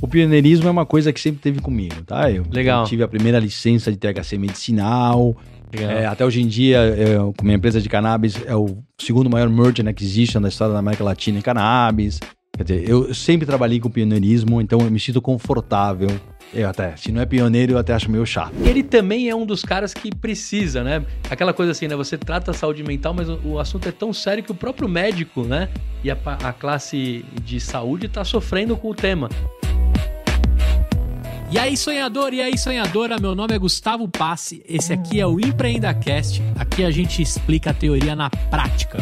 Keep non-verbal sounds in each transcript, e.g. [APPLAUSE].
o pioneirismo é uma coisa que sempre teve comigo, tá? Eu, Legal. tive a primeira licença de THC medicinal. É, até hoje em dia, eu, com minha empresa de cannabis, é o segundo maior merchant acquisition da história da América Latina em cannabis. Quer dizer, eu sempre trabalhei com pioneirismo, então eu me sinto confortável. Eu até, se não é pioneiro, eu até acho meio chato. Ele também é um dos caras que precisa, né? Aquela coisa assim, né? Você trata a saúde mental, mas o, assunto é tão sério que o próprio médico, né? E a, a classe de saúde tá sofrendo com o tema. E aí, sonhador, e aí, sonhadora, meu nome é Gustavo Passe, esse aqui é o EmpreendaCast, aqui a gente explica a teoria na prática.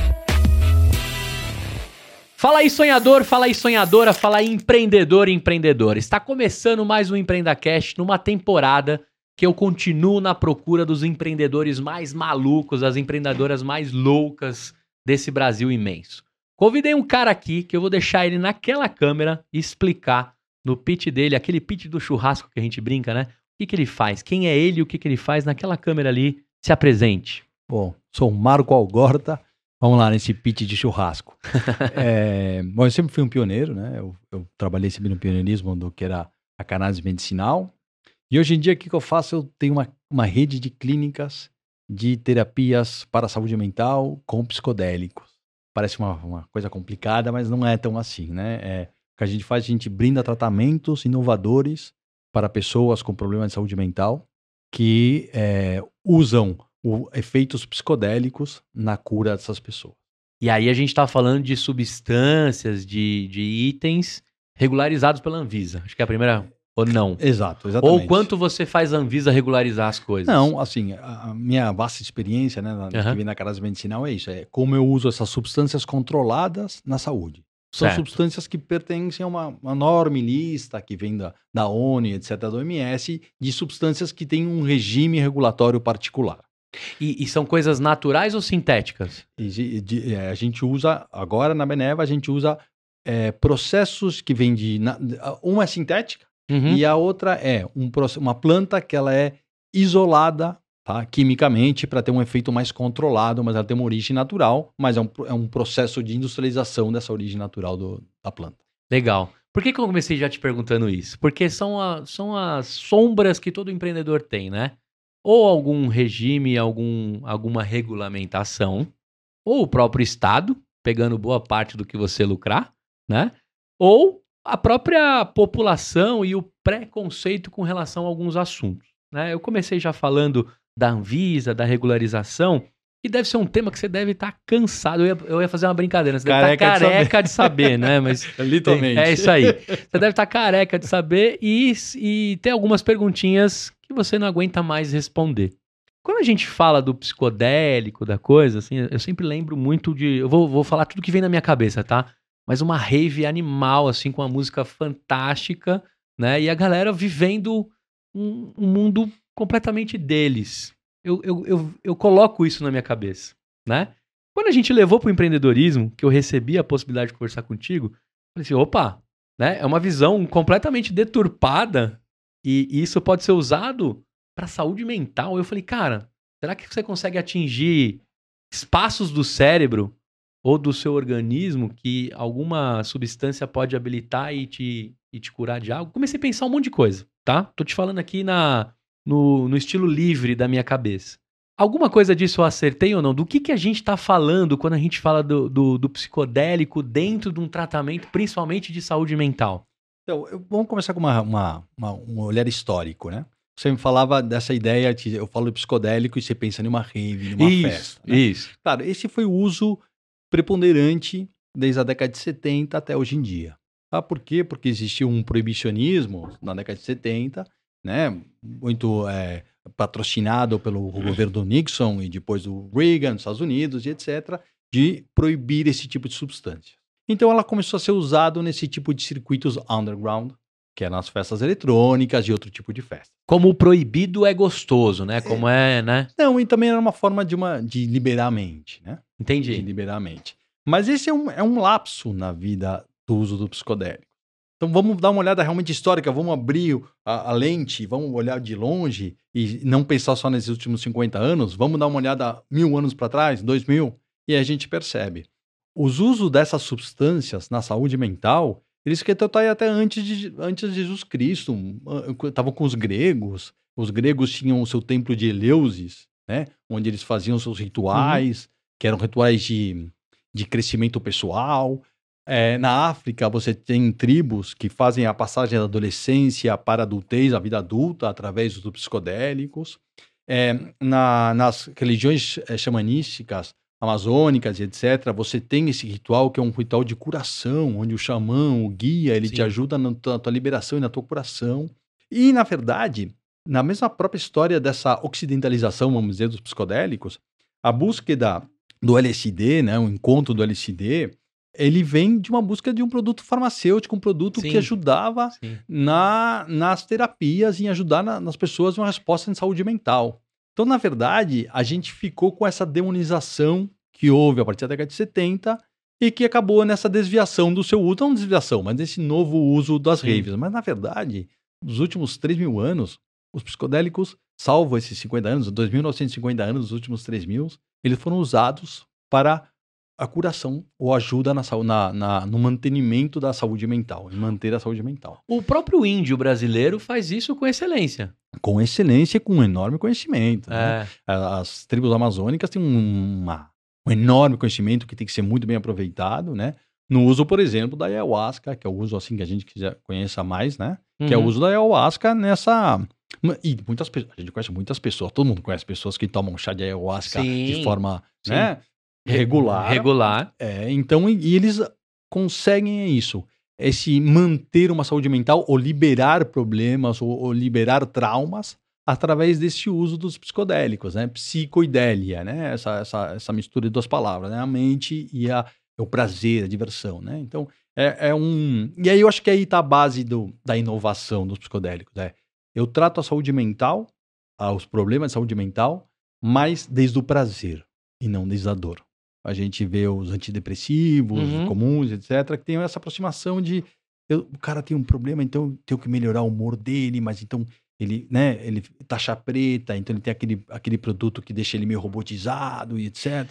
Fala aí, sonhador, fala aí, sonhadora, fala aí, empreendedor e empreendedora. Está começando mais um EmpreendaCast numa temporada que eu continuo na procura dos empreendedores mais malucos, as empreendedoras mais loucas desse Brasil imenso. Convidei um cara aqui que eu vou deixar ele naquela câmera explicar no pitch dele, aquele pitch do churrasco que a gente brinca, né? O que, que ele faz? Quem é ele e o que, que ele faz naquela câmera ali? Se apresente. Bom, sou o Marco Algorta. Vamos lá nesse pitch de churrasco. [LAUGHS] É, bom, eu sempre fui um pioneiro, né? Eu, eu trabalhei sempre no pioneirismo do que era a cannabis medicinal. E hoje em dia, o que, que eu faço? Eu tenho uma, uma rede de clínicas de terapias para a saúde mental com psicodélicos. Parece uma, uma coisa complicada, mas não é tão assim, né? É, que a gente faz, a gente brinda tratamentos inovadores para pessoas com problemas de saúde mental que é, usam o- efeitos psicodélicos na cura dessas pessoas. E aí a gente tá falando de substâncias, de, de itens regularizados pela Anvisa. Acho que é a primeira. Ou não. Exato, exatamente. Ou quanto você faz a Anvisa regularizar as coisas? Não, assim, a minha vasta experiência, né, na, Aham. que vem na medicinal é isso, é como eu uso essas substâncias controladas na saúde. São Certo. substâncias que pertencem a uma, uma enorme lista que vem da, da ONU, etc., da OMS, de substâncias que têm um regime regulatório particular. E, e são coisas naturais ou sintéticas? E de- é, a gente usa, agora na Beneva, a gente usa é, processos que vêm de. na- uma é sintética Uhum. e a outra é um, uma planta que ela é isolada tá, quimicamente para ter um efeito mais controlado, mas ela tem uma origem natural, mas é um, é um processo de industrialização dessa origem natural do- da planta. Legal. Por que, que eu comecei já te perguntando isso? Porque são, a- são as sombras que todo empreendedor tem, né? Ou algum regime, algum, alguma regulamentação, ou o próprio Estado, pegando boa parte do que você lucrar, né? Ou a própria população e o preconceito com relação a alguns assuntos. Né? Eu comecei já falando da Anvisa, da regularização, que deve ser um tema que você deve estar cansado. Eu ia, eu ia fazer uma brincadeira, você deve Careca estar de saber. careca de saber, né? Mas [LAUGHS] Literalmente. é isso aí. Você deve estar careca de saber e, e ter algumas perguntinhas que você não aguenta mais responder. Quando a gente fala do psicodélico, da coisa, assim, eu sempre lembro muito de. Eu vou, vou falar tudo que vem na minha cabeça, tá? Mas uma rave animal, assim, com uma música fantástica, né? E a galera vivendo um, um mundo completamente deles. Eu, eu, eu, eu coloco isso na minha cabeça, né? Quando a gente levou para o empreendedorismo, que eu recebi a possibilidade de conversar contigo, Falei assim, opa, né? É uma visão completamente deturpada e isso pode ser usado para saúde mental. Eu falei, cara, será que você consegue atingir espaços do cérebro ou do seu organismo que alguma substância pode habilitar e te, e te curar de algo? Comecei a pensar um monte de coisa, tá? Tô te falando aqui na, no, no estilo livre da minha cabeça. Alguma coisa disso eu acertei ou não? Do que, que a gente está falando quando a gente fala do, do, do psicodélico dentro de um tratamento, principalmente de saúde mental? Então, eu- vamos começar com uma, uma- uma- um olhar histórico, né? Você me falava dessa ideia, de, eu falo psicodélico e você pensa numa rave, numa isso, festa. né? isso. Claro, esse foi o uso preponderante desde a década de 70 até hoje em dia. Ah, por quê? Porque existia um proibicionismo na década de 70, né? Muito é, patrocinado pelo governo do Nixon e depois do Reagan, nos Estados Unidos e etc., de proibir esse tipo de substância. Então ela começou a ser usada nesse tipo de circuitos underground, que é nas festas eletrônicas e outro tipo de festa. Como o proibido é gostoso, né? Como é, né? Não, e também era uma forma de, uma, de liberar a mente, né? de Entendi. liberar a mente. Mas esse é um, é um lapso na vida do uso do psicodélico. Então vamos dar uma olhada realmente histórica, vamos abrir a, a lente, vamos olhar de longe e não pensar só nesses últimos 50 anos, vamos dar uma olhada mil anos para trás, dois mil, e a gente percebe. Os usos dessas substâncias na saúde mental, Eles que tá aí até antes de, antes de Jesus Cristo. Estavam com os gregos. Os gregos tinham o seu templo de Eleusis, né? Onde eles faziam seus rituais, uhum. que eram rituais de, de crescimento pessoal. É, na África, você tem tribos que fazem a passagem da adolescência para a adultez, a vida adulta, através dos psicodélicos. É, na, nas religiões é, xamanísticas, amazônicas, etc., você tem esse ritual que é um ritual de curação, onde o xamã, o guia, ele Sim. te ajuda na tua, na tua liberação e na tua curação. E, na verdade, na mesma própria história dessa ocidentalização, vamos dizer, dos psicodélicos, a búsqueda do LSD, né, o encontro do LSD, ele vem de uma busca de um produto farmacêutico, um produto Sim. que ajudava na, nas terapias, em ajudar na, nas pessoas uma resposta em saúde mental. Então, na verdade, a gente ficou com essa demonização que houve a partir da década de 70 e que acabou nessa desviação do seu uso, não desviação, mas nesse novo uso das Sim. raves. Mas, na verdade, nos últimos 3 mil anos, os psicodélicos, salvo esses 50 anos, 2.950 anos, os últimos 3 mil, eles foram usados para a curação ou ajuda na, na, na, no mantenimento da saúde mental, em manter a saúde mental. O próprio índio brasileiro faz isso com excelência. Com excelência e com um enorme conhecimento. Né? É. Né? As tribos amazônicas têm uma, um enorme conhecimento que tem que ser muito bem aproveitado, né? No uso, por exemplo, da ayahuasca, que é o uso assim que a gente quiser conheça mais, né? Uhum. Que é o uhum. uso da ayahuasca nessa e muitas pessoas, a gente conhece muitas pessoas, todo mundo conhece pessoas que tomam chá de ayahuasca sim, de forma, sim. né? Regular. Regular. É, então, e eles conseguem isso. Esse manter uma saúde mental ou liberar problemas ou, ou liberar traumas através desse uso dos psicodélicos, né? Psicoidélia, né? Essa, essa, essa mistura de duas palavras, né? A mente e a, o prazer, a diversão, né? Então, é, é um... E aí eu acho que aí está a base do, da inovação dos psicodélicos, né? Eu trato a saúde mental, os problemas de saúde mental, mas desde o prazer e não desde a dor a gente vê os antidepressivos uhum. comuns, etc., que tem essa aproximação de eu, o cara tem um problema, então tenho que melhorar o humor dele, mas então ele, né, ele taxa preta, então ele tem aquele, aquele produto que deixa ele meio robotizado e etc.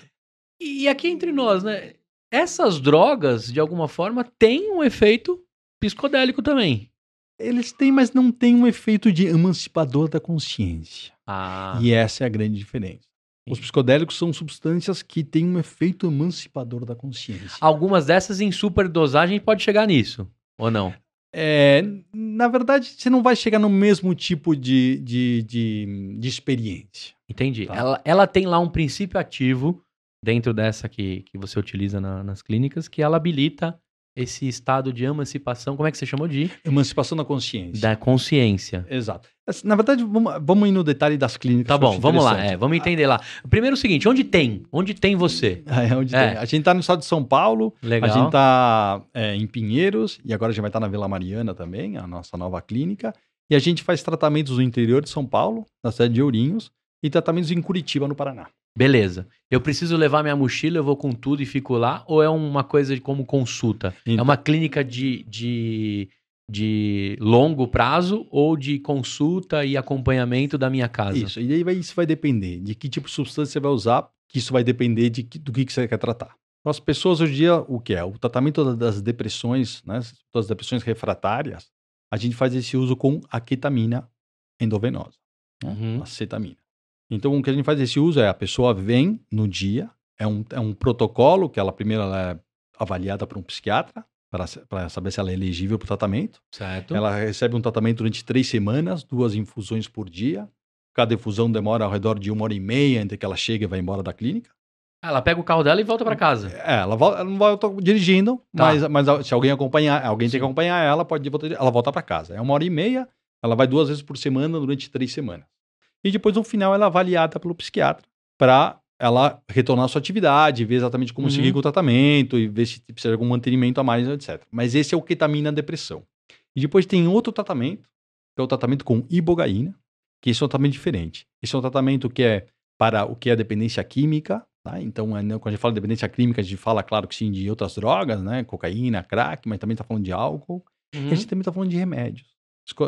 E aqui entre nós, né, essas drogas, de alguma forma, têm um efeito psicodélico também. Eles têm, mas não têm um efeito de emancipador da consciência. Ah. E essa é a grande diferença. Os psicodélicos são substâncias que têm um efeito emancipador da consciência. Algumas dessas em superdosagem pode chegar nisso, ou não? É, na verdade, você não vai chegar no mesmo tipo de, de, de, de experiência. Entendi. Tá? Ela, ela tem lá um princípio ativo dentro dessa que, que você utiliza na, nas clínicas, que ela habilita esse estado de emancipação, como é que você chamou de? Emancipação da consciência. Da consciência. Exato. Na verdade, vamos, vamos ir no detalhe das clínicas. Tá bom, vamos lá, é, vamos entender lá. Primeiro o seguinte, onde tem? Onde tem você? [LAUGHS] É, onde é. tem. A gente está no estado de São Paulo, Legal. a gente está é, em Pinheiros, e agora a gente vai estar tá na Vila Mariana também, a nossa nova clínica. E a gente faz tratamentos no interior de São Paulo, na cidade de Ourinhos, e tratamentos em Curitiba, no Paraná. Beleza. Eu preciso levar minha mochila, eu vou com tudo e fico lá? Ou é uma coisa de como consulta? É então, é uma clínica de, de, de longo prazo ou de consulta e acompanhamento da minha casa? Isso. E aí vai, isso vai depender de que tipo de substância você vai usar, que isso vai depender de que, do que, que você quer tratar. Então, as pessoas hoje em dia, o que é? O tratamento das depressões, né? Das depressões refratárias, a gente faz esse uso com a ketamina endovenosa, né? uhum. a cetamina. Então, o que a gente faz esse uso é a pessoa vem no dia, é um, é um protocolo que ela primeiro ela é avaliada por um psiquiatra para saber se ela é elegível para o tratamento. Certo. Ela recebe um tratamento durante três semanas, duas infusões por dia. Cada infusão demora ao redor de uma hora e meia entre que ela chega e vai embora da clínica. Ela pega o carro dela e volta para casa. É, ela, volta, ela não volta dirigindo, tá. mas, mas se alguém acompanhar, alguém Sim. tem que acompanhar ela, pode voltar, ela volta para casa. É uma hora e meia, ela vai duas vezes por semana durante três semanas e depois no final ela é avaliada pelo psiquiatra para ela retornar à sua atividade, ver exatamente como uhum. seguir com o tratamento e ver se precisa de algum mantenimento a mais, etc. Mas esse é o ketamina depressão. E depois tem outro tratamento, que é o tratamento com ibogaína, que esse é um tratamento diferente. Esse é um tratamento que é para o que é a dependência química, tá? Então, é, né, quando a gente fala de dependência química, a gente fala, claro que sim, de outras drogas, né? Cocaína, crack, mas também está falando de álcool. Uhum. E a gente também está falando de remédios.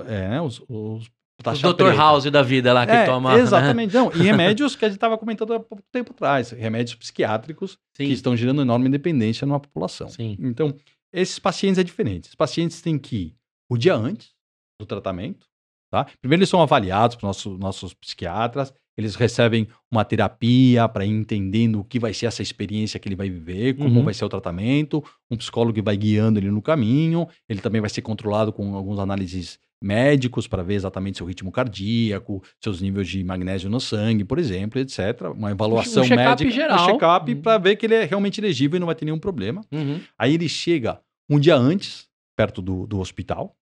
É, né, os, os Tá o Dr. House da vida lá que é, toma. Né? Exatamente. Né? Não, e remédios que a gente estava comentando há pouco tempo atrás, remédios psiquiátricos Sim. que estão gerando enorme independência numa população. Sim. Então, esses pacientes é diferente. Esses pacientes têm que ir o dia antes do tratamento, tá? Primeiro eles são avaliados por nossos, nossos psiquiatras, eles recebem uma terapia para ir entendendo o que vai ser essa experiência que ele vai viver, como Uhum. vai ser o tratamento, um psicólogo vai guiando ele no caminho, ele também vai ser controlado com alguns análises médicos para ver exatamente seu ritmo cardíaco, seus níveis de magnésio no sangue, por exemplo, etc. Uma avaliação check-up médica, geral. um check-up Uhum. para ver que ele é realmente elegível e não vai ter nenhum problema. Uhum. Aí ele chega um dia antes, perto do, do hospital.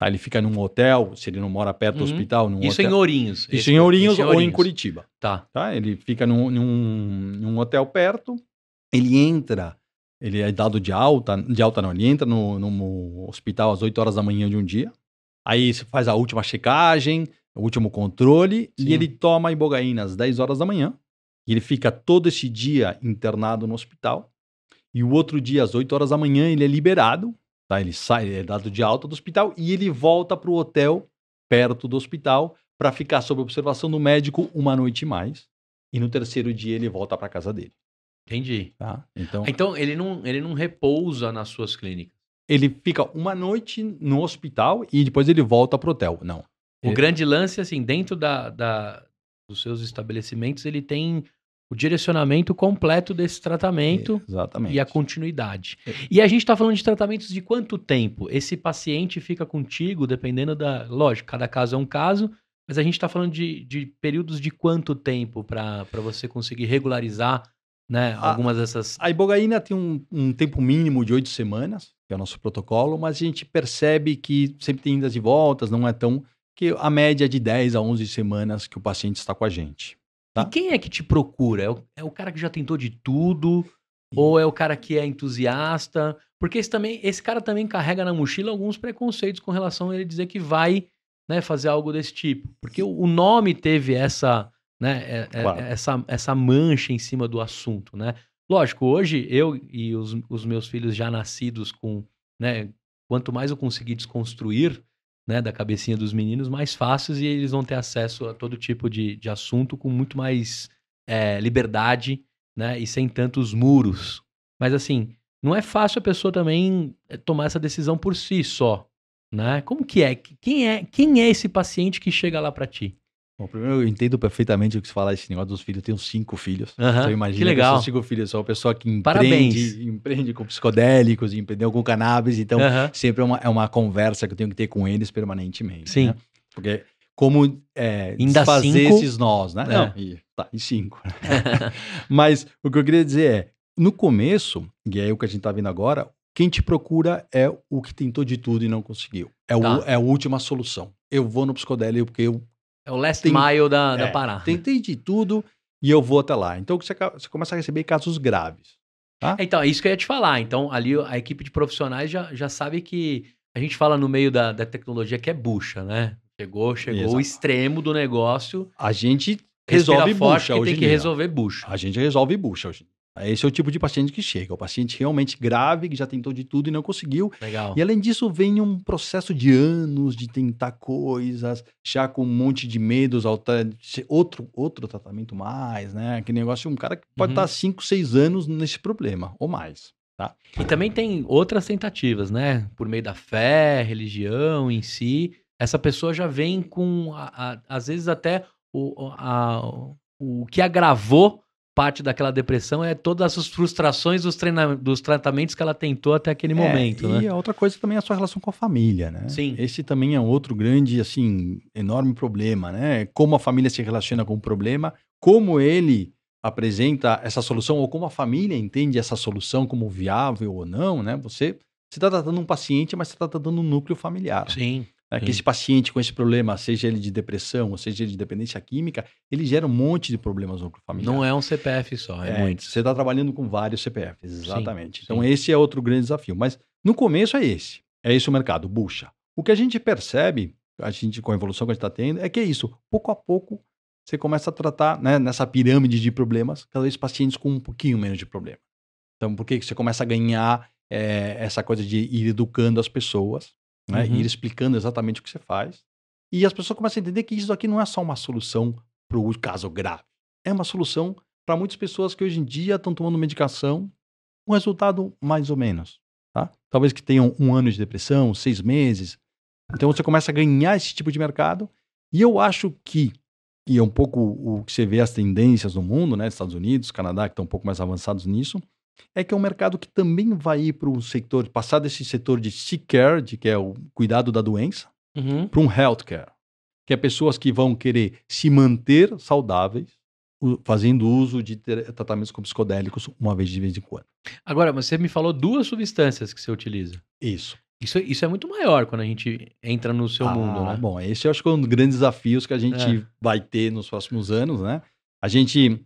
Tá? Ele fica num hotel, se ele não mora perto do Uhum. hospital, num Isso em hotel. Ourinhos. Isso Esse- em Ourinhos ou em Curitiba. Tá. Tá? Ele fica num, num, num hotel perto, ele entra, ele é dado de alta, de alta não, ele entra no, no hospital às 8 horas da manhã de um dia, aí você faz a última checagem, o último controle, Sim. e ele toma ibogaína às 10 horas da manhã, e ele fica todo esse dia internado no hospital, e o outro dia, às 8 horas da manhã, ele é liberado, tá? ele sai, ele é dado de alta do hospital, e ele volta para o hotel perto do hospital para ficar sob observação do médico uma noite mais. E no terceiro dia ele volta para casa dele, Entendi. tá? Então, Então, ele não, ele não repousa nas suas clínicas. Ele fica uma noite no hospital e depois ele volta pro hotel. Não. O É. grande lance, assim, dentro da, da- dos seus estabelecimentos, ele tem o direcionamento completo desse tratamento Exatamente. e a continuidade. É. E a gente está falando de tratamentos de quanto tempo? Esse paciente fica contigo, dependendo da. Lógico, cada caso é um caso, mas a gente está falando de, de períodos de quanto tempo para você conseguir regularizar né, A- algumas dessas. A ibogaína tem um, um tempo mínimo de oito semanas, que é o nosso protocolo, mas a gente percebe que sempre tem idas e voltas, não é tão... que a média é de 10 a 11 semanas que o paciente está com a gente. tá. E quem é que te procura? É o, é o cara que já tentou de tudo? Ou é o cara que é entusiasta? Porque esse, também, esse cara também carrega na mochila alguns preconceitos com relação a ele dizer que vai né, fazer algo desse tipo. Porque o, o nome teve essa, né, é- é- Claro. essa, essa mancha em cima do assunto, né? Lógico, hoje eu e os, os meus filhos já nascidos com, né, quanto mais eu conseguir desconstruir, né, da cabecinha dos meninos, mais fáceis e eles vão ter acesso a todo tipo de, de assunto com muito mais é, liberdade, né, e sem tantos muros. Mas assim, não é fácil a pessoa também é, tomar essa decisão por si só, né? Como que é? Quem é, quem é esse paciente que chega lá pra ti? Bom, primeiro eu entendo perfeitamente o que você fala esse negócio dos filhos. Eu tenho cinco filhos. Aham, Então imagina que legal. sou cinco filhos. Sou uma pessoa que Parabéns. empreende, empreende com psicodélicos, empreendeu com cannabis. Então sempre é uma, é uma conversa que eu tenho que ter com eles permanentemente. Sim. né? Porque como é, cinco? esses nós, né? É. Não, e, tá, e cinco. [LAUGHS] Mas o que eu queria dizer é, no começo, e é o que a gente tá vendo agora, quem te procura é o que tentou de tudo e não conseguiu. É, o, Tá. é a última solução. Eu vou no psicodélico porque eu É o last Tem- mile da, da é, Pará. tentei de tudo e eu vou até lá. Então você, você começa a receber casos graves. Então, é isso que eu ia te falar. Então, ali a equipe de profissionais já, já sabe que a gente fala no meio da, da tecnologia que é bucha, né? Chegou, chegou Exato. o extremo do negócio. A gente resolve bucha hoje tem em que dia. resolver bucha. A gente resolve bucha hoje. Esse é o tipo de paciente que chega. O paciente realmente grave, que já tentou de tudo e não conseguiu. Legal. E além disso, vem um processo de anos de tentar coisas, já com um monte de medos, outro, outro tratamento mais, né? Aquele negócio, um cara que pode Uhum. estar 5, 6 anos nesse problema, ou mais. E também tem outras tentativas, né? Por meio da fé, religião em si. Essa pessoa já vem com, a- a- às vezes, até o, a- o que agravou parte daquela depressão é todas as frustrações dos, treina- dos tratamentos que ela tentou até aquele momento, É, e né? a outra coisa também é a sua relação com a família, né? Sim. Esse também é outro grande, assim, enorme problema, né? Como a família se relaciona com o problema, como ele apresenta essa solução, ou como a família entende essa solução como viável ou não, né? Você está tratando um paciente, mas você está tratando um núcleo familiar. Sim. Né? Que sim. esse paciente com esse problema, seja ele de depressão, ou seja ele de dependência química, ele gera um monte de problemas no familiar. Não é um CPF só, é, É, muito. Você está trabalhando com vários CPFs, exatamente. sim. então, esse é outro grande desafio. Mas no começo é esse. É esse o mercado, bucha. O que a gente percebe, a gente, com a evolução que a gente está tendo, é que é isso. Pouco a pouco, você começa a tratar, né, nessa pirâmide de problemas, cada vez pacientes com um pouquinho menos de problema. Então, por que você começa a ganhar é, essa coisa de ir educando as pessoas, né, Uhum. ir explicando exatamente o que você faz. E as pessoas começam a entender que isso aqui não é só uma solução para o caso grave. É uma solução para muitas pessoas que hoje em dia estão tomando medicação com resultado mais ou menos. Tá? talvez que tenham um ano de depressão, seis meses. Então você começa a ganhar esse tipo de mercado. E eu acho que, e é um pouco o que você vê as tendências no mundo, né? Estados Unidos, Canadá, que estão um pouco mais avançados nisso, é que é um mercado que também vai ir para um setor, passar desse setor de sick care, de que é o cuidado da doença, Uhum. para um healthcare, que é pessoas que vão querer se manter saudáveis, fazendo uso de tratamentos com psicodélicos uma vez de vez em quando. Agora, você me falou duas substâncias que você utiliza. Isso. Isso, isso é muito maior quando a gente entra no seu Ah, mundo, né? Bom, esse eu acho que é um dos grandes desafios que a gente É. vai ter nos próximos anos, né? A gente.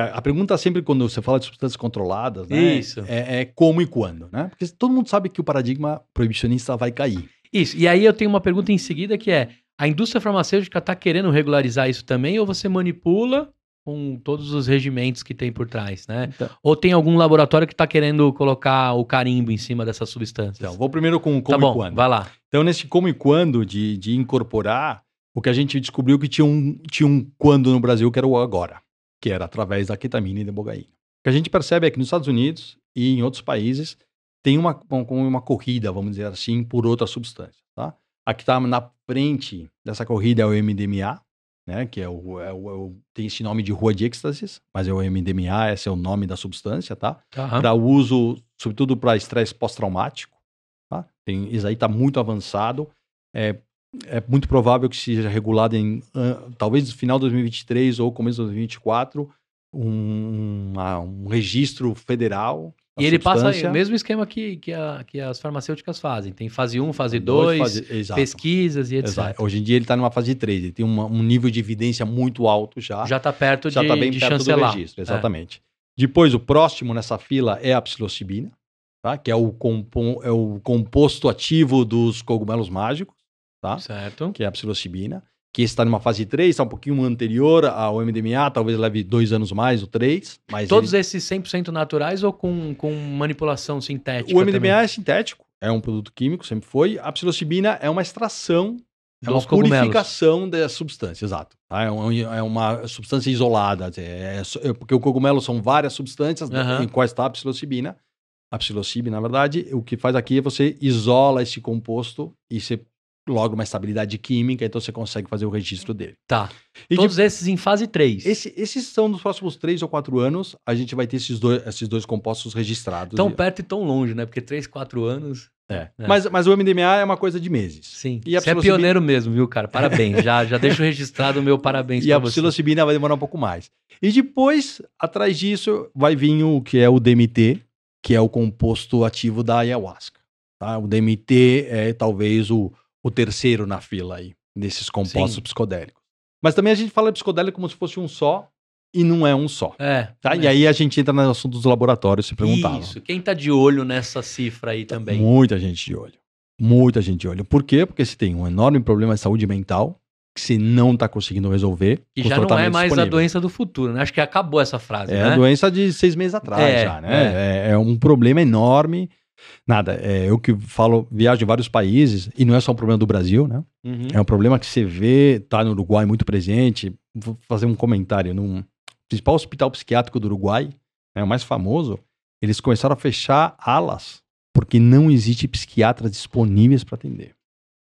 A pergunta sempre quando você fala de substâncias controladas, né? Isso. É, é como e quando, né? Porque todo mundo sabe que o paradigma proibicionista vai cair. Isso. E aí eu tenho uma pergunta em seguida que é: a indústria farmacêutica está querendo regularizar isso também ou você manipula com todos os regimentos que tem por trás, né? Então, Ou tem algum laboratório que está querendo colocar o carimbo em cima dessas substâncias? então, vou primeiro com como tá bom, e quando. vai lá. Então, nesse como e quando de, de incorporar, o que a gente descobriu que tinha um, tinha um quando no Brasil que era o agora, que era através da ketamina e da ibogaína. O que a gente percebe é que nos Estados Unidos e em outros países tem uma, uma, uma corrida, vamos dizer assim, por outras substâncias. Tá? A que está na frente dessa corrida é o MDMA, né, que é o, é o- é o- tem esse nome de rua de êxtasis, mas é o MDMA, esse é o nome da substância, tá? Tá. para uso, sobretudo para estresse pós-traumático. Tá? Tem, isso aí está muito avançado. É, é muito provável que seja regulado em ah, talvez no final de 2023 ou começo de 2024 um, uma- um registro federal. E ele passa o mesmo esquema que, que, a- que as farmacêuticas fazem. Tem fase 1, fase Dois 2, fase- pesquisas e etc. exato. Hoje em dia ele está numa fase 3, ele tem uma- um nível de evidência muito alto já. Já está perto já de, está bem de perto chancelar. do registro, É. exatamente. Depois, o próximo nessa fila é a psilocibina, tá? que é o, compo- é o composto ativo dos cogumelos mágicos, tá? Certo. que é a psilocibina, que está numa fase 3, está um pouquinho anterior ao MDMA, talvez leve dois anos mais, ou três. Mas Todos ele- esses 100% naturais ou com, com manipulação sintética o MDMA também? é sintético, é um produto químico, sempre foi. A psilocibina é uma extração, é uma purificação da substância, exato. tá? É, um- é uma substância isolada, é, é é porque o cogumelo são várias substâncias Aham. em quais está a psilocibina. A psilocibe, na verdade, o que faz aqui é você isola esse composto e você logra uma estabilidade química, então você consegue fazer o registro dele. Tá. E de- Todos esses em fase 3. esse- esses são nos próximos três ou quatro anos, a gente vai ter esses dois, esses dois compostos registrados. Tão E- perto e tão longe, né? Porque 3, 4 anos. é. é. Mas, mas o MDMA é uma coisa de meses. Sim. E Você é pioneiro mesmo, viu, cara? Parabéns. já, já deixo registrado o meu parabéns E a você. psilocibina vai demorar um pouco mais. E depois, atrás disso, vai vir o que é o DMT, que é o composto ativo da ayahuasca. Tá? O DMT é talvez o, o terceiro na fila aí, desses compostos Sim. psicodélicos. Mas também a gente fala psicodélico como se fosse um só, e não é um só. É. Tá? é. E aí a gente entra no assunto dos laboratórios, se perguntava. Isso. Quem tá de olho nessa cifra aí também? Muita gente de olho. Muita gente de olho. Por quê? Porque você tem um enorme problema de saúde mental que você não está conseguindo resolver. E já não é mais a doença do futuro, né? Acho que acabou essa frase, É né? a doença de seis meses atrás É, já, né? É. é um problema enorme. Nada, é, eu que falo, viajo em vários países, e não é só um problema do Brasil, né? Uhum. É um problema que você vê, tá no Uruguai muito presente. Vou fazer um comentário. No principal hospital psiquiátrico do Uruguai, né, o mais famoso, eles começaram a fechar alas porque não existe psiquiatras disponíveis para atender.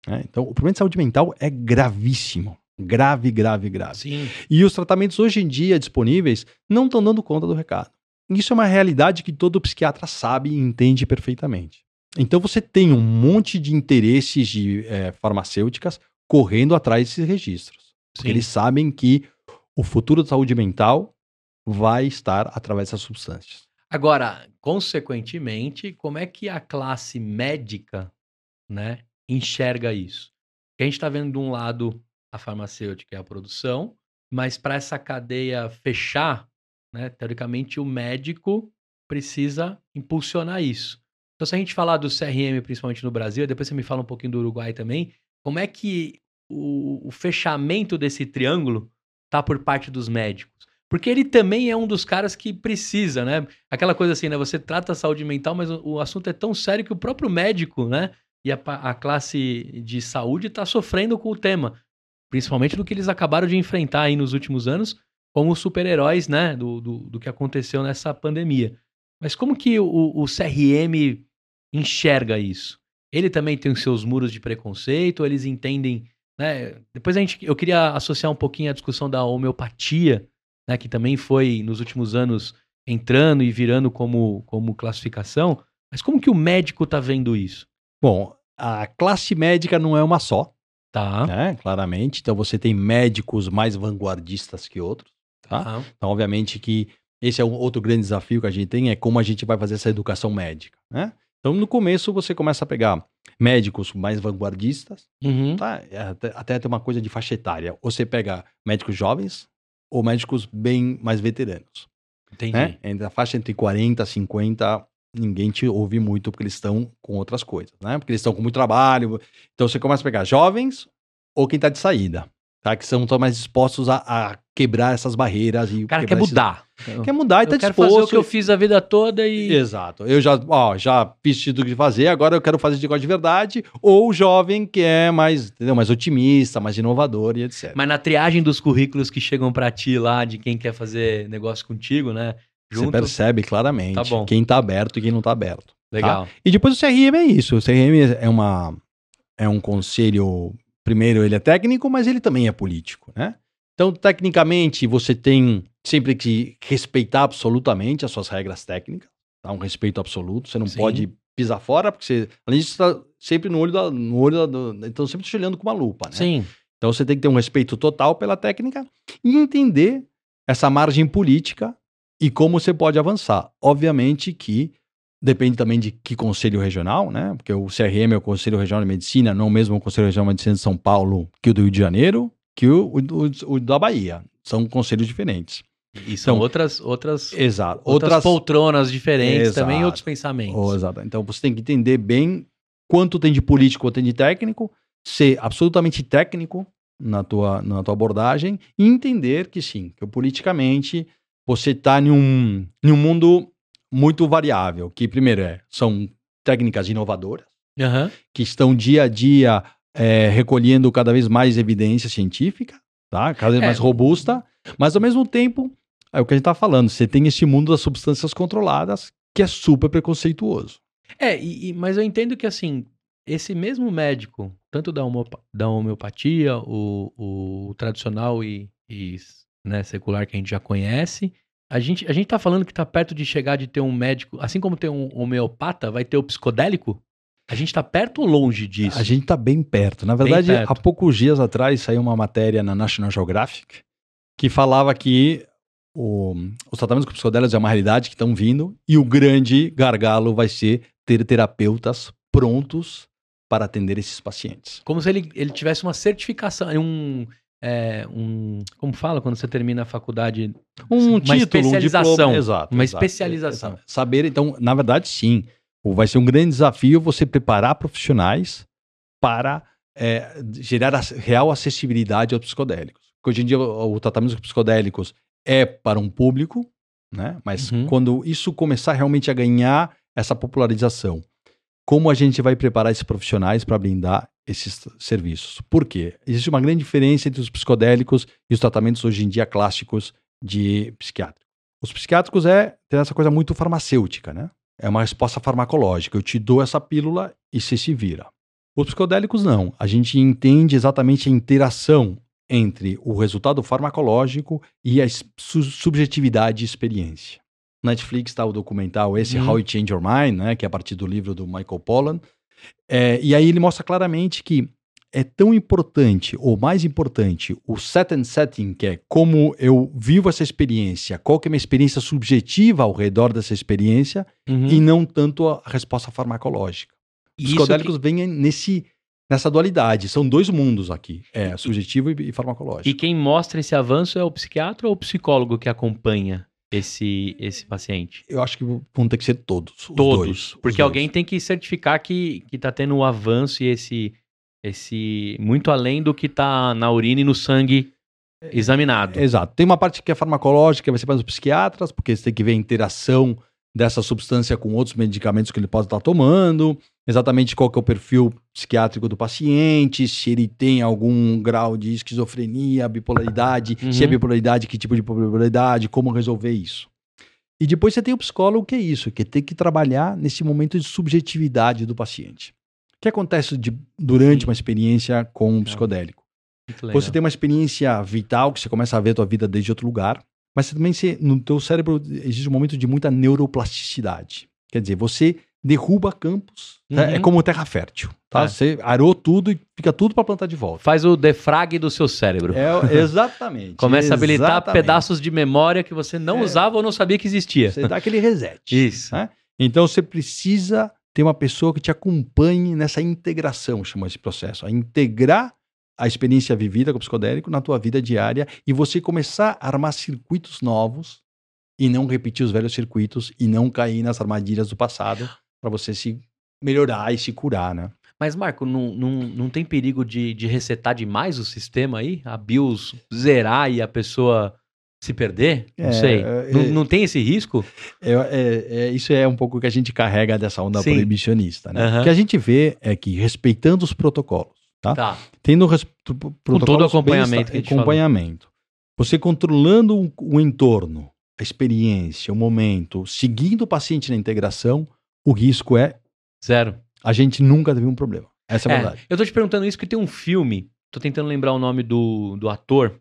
né? Então, o problema de saúde mental é gravíssimo. Grave, grave, grave. Sim. E os tratamentos hoje em dia disponíveis não estão dando conta do recado. Isso é uma realidade que todo psiquiatra sabe e entende perfeitamente. Então você tem um monte de interesses de eh, farmacêuticas correndo atrás desses registros. Porque Sim. eles sabem que o futuro da saúde mental vai estar através dessas substâncias. Agora, consequentemente, como é que a classe médica, né, enxerga isso? Porque a gente está vendo de um lado a farmacêutica e a produção, mas para essa cadeia fechar, né, teoricamente o médico precisa impulsionar isso. Então, se a gente falar do CRM, principalmente no Brasil, depois você me fala um pouquinho do Uruguai também, como é que o, o fechamento desse triângulo tá por parte dos médicos? Porque ele também é um dos caras que precisa, né? Aquela coisa assim, né? Você trata a saúde mental, mas o, o assunto é tão sério que o próprio médico, né? E a, a classe de saúde está sofrendo com o tema. Principalmente do que eles acabaram de enfrentar aí nos últimos anos, como super-heróis, né? Do, do, do que aconteceu nessa pandemia. Mas como que o, o CRM enxerga isso? Ele também tem os seus muros de preconceito, eles entendem, né? Depois a gente, eu queria associar um pouquinho a discussão da homeopatia, né, que também foi nos últimos anos entrando e virando como, como classificação. Mas como que o médico tá vendo isso? Bom, a classe médica não é uma só, Tá. né? Claramente. Então você tem médicos mais vanguardistas que outros, tá? Tá. Então, obviamente que esse é um outro grande desafio que a gente tem, é como a gente vai fazer essa educação médica, né? Então, no começo, você começa a pegar médicos mais vanguardistas, Uhum. tá? É Até, até tem uma coisa de faixa etária. Ou você pega médicos jovens ou médicos bem mais veteranos, Entendi. né? Entre a faixa entre 40 e 50, ninguém te ouve muito porque eles estão com outras coisas, né? Porque eles estão com muito trabalho. Então, você começa a pegar jovens ou quem tá de saída, tá? Que são tão mais dispostos a, a quebrar essas barreiras e O cara quer esses- mudar. Quer mudar e tá quero disposto. fazer o que eu fiz a vida toda e. Exato. Eu já, ó, já fiz tudo que fazer, agora eu quero fazer de negócio de verdade. Ou o jovem que é mais, entendeu? mais otimista, mais inovador e etc. Mas na triagem dos currículos que chegam pra ti lá, de quem quer fazer negócio contigo, né? Você Junto. percebe claramente Tá bom. quem tá aberto e quem não tá aberto. Legal. E depois o CRM é isso. O CRM é uma é um conselho. Primeiro, ele é técnico, mas ele também é político, né? Então, tecnicamente, você tem sempre que respeitar absolutamente as suas regras técnicas, tá? Um respeito absoluto. Você não Sim. pode pisar fora, porque você, além disso, você tá sempre no olho da, no olho da, do- então sempre te olhando com uma lupa, né? Sim. Então você tem que ter um respeito total pela técnica e entender essa margem política e como você pode avançar. Obviamente que depende também de que conselho regional, né? Porque o CRM é o Conselho Regional de Medicina, não o mesmo Conselho Regional de Medicina de São Paulo que o do Rio de Janeiro, que o, o, o da Bahia. São conselhos diferentes. E são Então, outras, outras, Exato. outras, poltronas diferentes Exato. também outros pensamentos. Oh, exato. Então você tem que entender bem quanto tem de político, quanto tem de técnico, ser absolutamente técnico na tua, na tua abordagem e entender que sim, que politicamente você está em um, em um mundo muito variável, que primeiro é, são técnicas inovadoras, Aham. que estão dia a dia é, recolhendo cada vez mais evidência científica, tá? cada vez É. mais robusta, mas ao mesmo tempo, é o que a gente está falando, você tem esse mundo das substâncias controladas que é super preconceituoso. É, e- e- mas eu entendo que assim, esse mesmo médico, tanto da, da homeopatia, o, o tradicional e, e, né, secular que a gente já conhece, a gente, a gente tá falando que tá perto de chegar de ter um médico, assim como tem um homeopata, vai ter o psicodélico? A gente tá perto ou longe disso? A gente está bem perto. Na verdade, perto. há poucos dias atrás saiu uma matéria na National Geographic que falava que o- os tratamentos com psicodélicos é uma realidade que estão vindo e o grande gargalo vai ser ter terapeutas prontos para atender esses pacientes. Como se ele, ele tivesse uma certificação, um, é, um. Como fala quando você termina a faculdade? Um Uma título, um especialização. diploma, exato, Uma exato, especialização. exato. Saber, então, na verdade, sim. Vai ser um grande desafio você preparar profissionais para é, gerar a real acessibilidade aos psicodélicos. Porque hoje em dia o, o tratamento com psicodélicos é para um público, né? Mas Uhum. quando isso começar realmente a ganhar essa popularização, como a gente vai preparar esses profissionais para blindar esses serviços? Por quê? Existe uma grande diferença entre os psicodélicos e os tratamentos hoje em dia clássicos de psiquiátrico. Os psiquiátricos é tem essa coisa muito farmacêutica, né? É uma resposta farmacológica. Eu te dou essa pílula e você se vira. Os psicodélicos não. A gente entende exatamente a interação entre o resultado farmacológico e a subjetividade e experiência. Netflix está o documental esse Uhum. How It Changed Your Mind, né, que é a partir do livro do Michael Pollan. É, e aí ele mostra claramente que é tão importante, ou mais importante, o set and setting, que é como eu vivo essa experiência, qual que é a minha experiência subjetiva ao redor dessa experiência, Uhum. e não tanto a resposta farmacológica. Os Isso psicodélicos vêm nesse, nessa dualidade, são dois mundos aqui, é subjetivo e, e farmacológico. E quem mostra esse avanço é o psiquiatra ou o psicólogo que acompanha esse, esse paciente? Eu acho que vão ter que ser todos. os Todos. dois, porque alguém tem que certificar que, que tá tendo o avanço e esse, esse. Muito além do que tá na urina e no sangue examinado. Exato. Tem uma parte que é farmacológica, vai ser para os psiquiatras, porque você tem que ver a interação dessa substância com outros medicamentos que ele pode estar tomando, exatamente qual que é o perfil psiquiátrico do paciente, se ele tem algum grau de esquizofrenia, bipolaridade, se é Uhum. bipolaridade, que tipo de bipolaridade, como resolver isso. E depois você tem o psicólogo, que é isso, que tem que trabalhar nesse momento de subjetividade do paciente. O que acontece de- durante Sim. uma experiência com um psicodélico? Você tem uma experiência vital, que você começa a ver a tua vida desde outro lugar, mas também você, no teu cérebro existe um momento de muita neuroplasticidade. Quer dizer, você derruba campos, tá? Uhum. é como terra fértil, tá? É. Você arou tudo e fica tudo para plantar de volta. Faz o defrag do seu cérebro. É, [LAUGHS] exatamente. Começa a habilitar exatamente. pedaços de memória que você não É. usava ou não sabia que existia. Você dá aquele reset. Isso. né? Então você precisa ter uma pessoa que te acompanhe nessa integração, chama esse processo, a integrar a experiência vivida com o psicodélico na tua vida diária e você começar a armar circuitos novos e não repetir os velhos circuitos e não cair nas armadilhas do passado para você se melhorar e se curar, né? Mas, Marco, não, não, não tem perigo de, de resetar demais o sistema aí? A BIOS zerar e a pessoa se perder? Não É, sei. é, não, é. não tem esse risco? É, é- é- isso é um pouco que a gente carrega dessa onda Sim. proibicionista, né? Aham. O que a gente vê é que respeitando os protocolos, tá? Tá. tendo res- todo protocolos o acompanhamento bem esta- que acompanhamento. Você controlando o, o entorno, a experiência, o momento, seguindo o paciente na integração, o risco é Zero. a gente nunca teve um problema. Essa é a É, verdade. eu tô te perguntando isso porque tem um filme, tô tentando lembrar o nome do, do ator,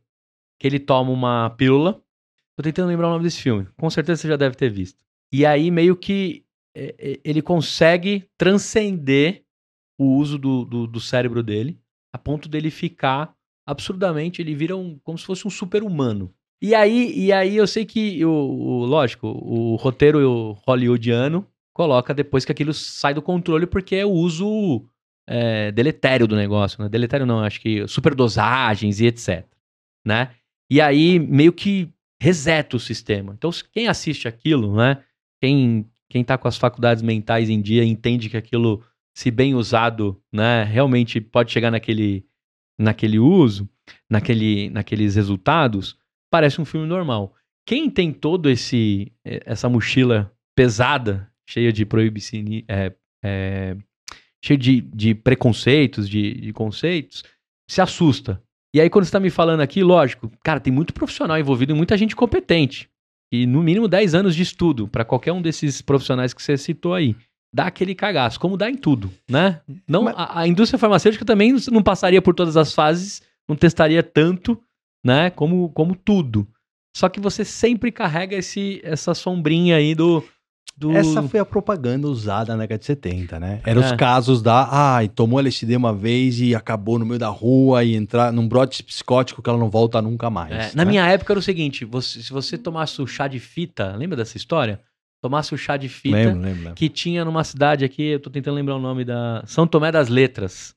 que ele toma uma pílula. Tô tentando lembrar o nome desse filme. Com certeza você já deve ter visto. E aí, meio que é, é, ele consegue transcender o uso do, do, do cérebro dele, a ponto dele ficar absurdamente, ele vira um, como se fosse um super-humano. E aí, e aí eu sei que, o, o- lógico, o roteiro hollywoodiano coloca depois que aquilo sai do controle porque é o uso é, deletério do negócio, né? Deletério não, acho que superdosagens e etc, né? E aí meio que reseta o sistema. Então, quem assiste aquilo, né? Quem, quem tá com as faculdades mentais em dia entende que aquilo, se bem usado, né? Realmente pode chegar naquele, naquele uso, naquele, naqueles resultados, parece um filme normal. Quem tem todo esse essa mochila pesada, cheia de proibici, é, é, cheio de, de preconceitos, de, de conceitos, se assusta. E aí, quando você tá me falando aqui, lógico, cara, tem muito profissional envolvido e muita gente competente. E no mínimo 10 anos de estudo para qualquer um desses profissionais que você citou aí. Dá aquele cagaço, como dá em tudo, né? Não, Mas- a, a indústria farmacêutica também não passaria por todas as fases, não testaria tanto, né? Como, como tudo. Só que você sempre carrega esse, essa sombrinha aí do. Do... Essa foi a propaganda usada na década de 70, né? Eram É. os casos da, ai, tomou LSD uma vez e acabou no meio da rua e entrar num brote psicótico que ela não volta nunca mais. É, né? na minha época era o seguinte: você- se você tomasse o chá de fita, lembra dessa história? Tomasse o chá de fita Lembro, lembro, lembro. que tinha numa cidade aqui, eu tô tentando lembrar o nome da. São Tomé das Letras.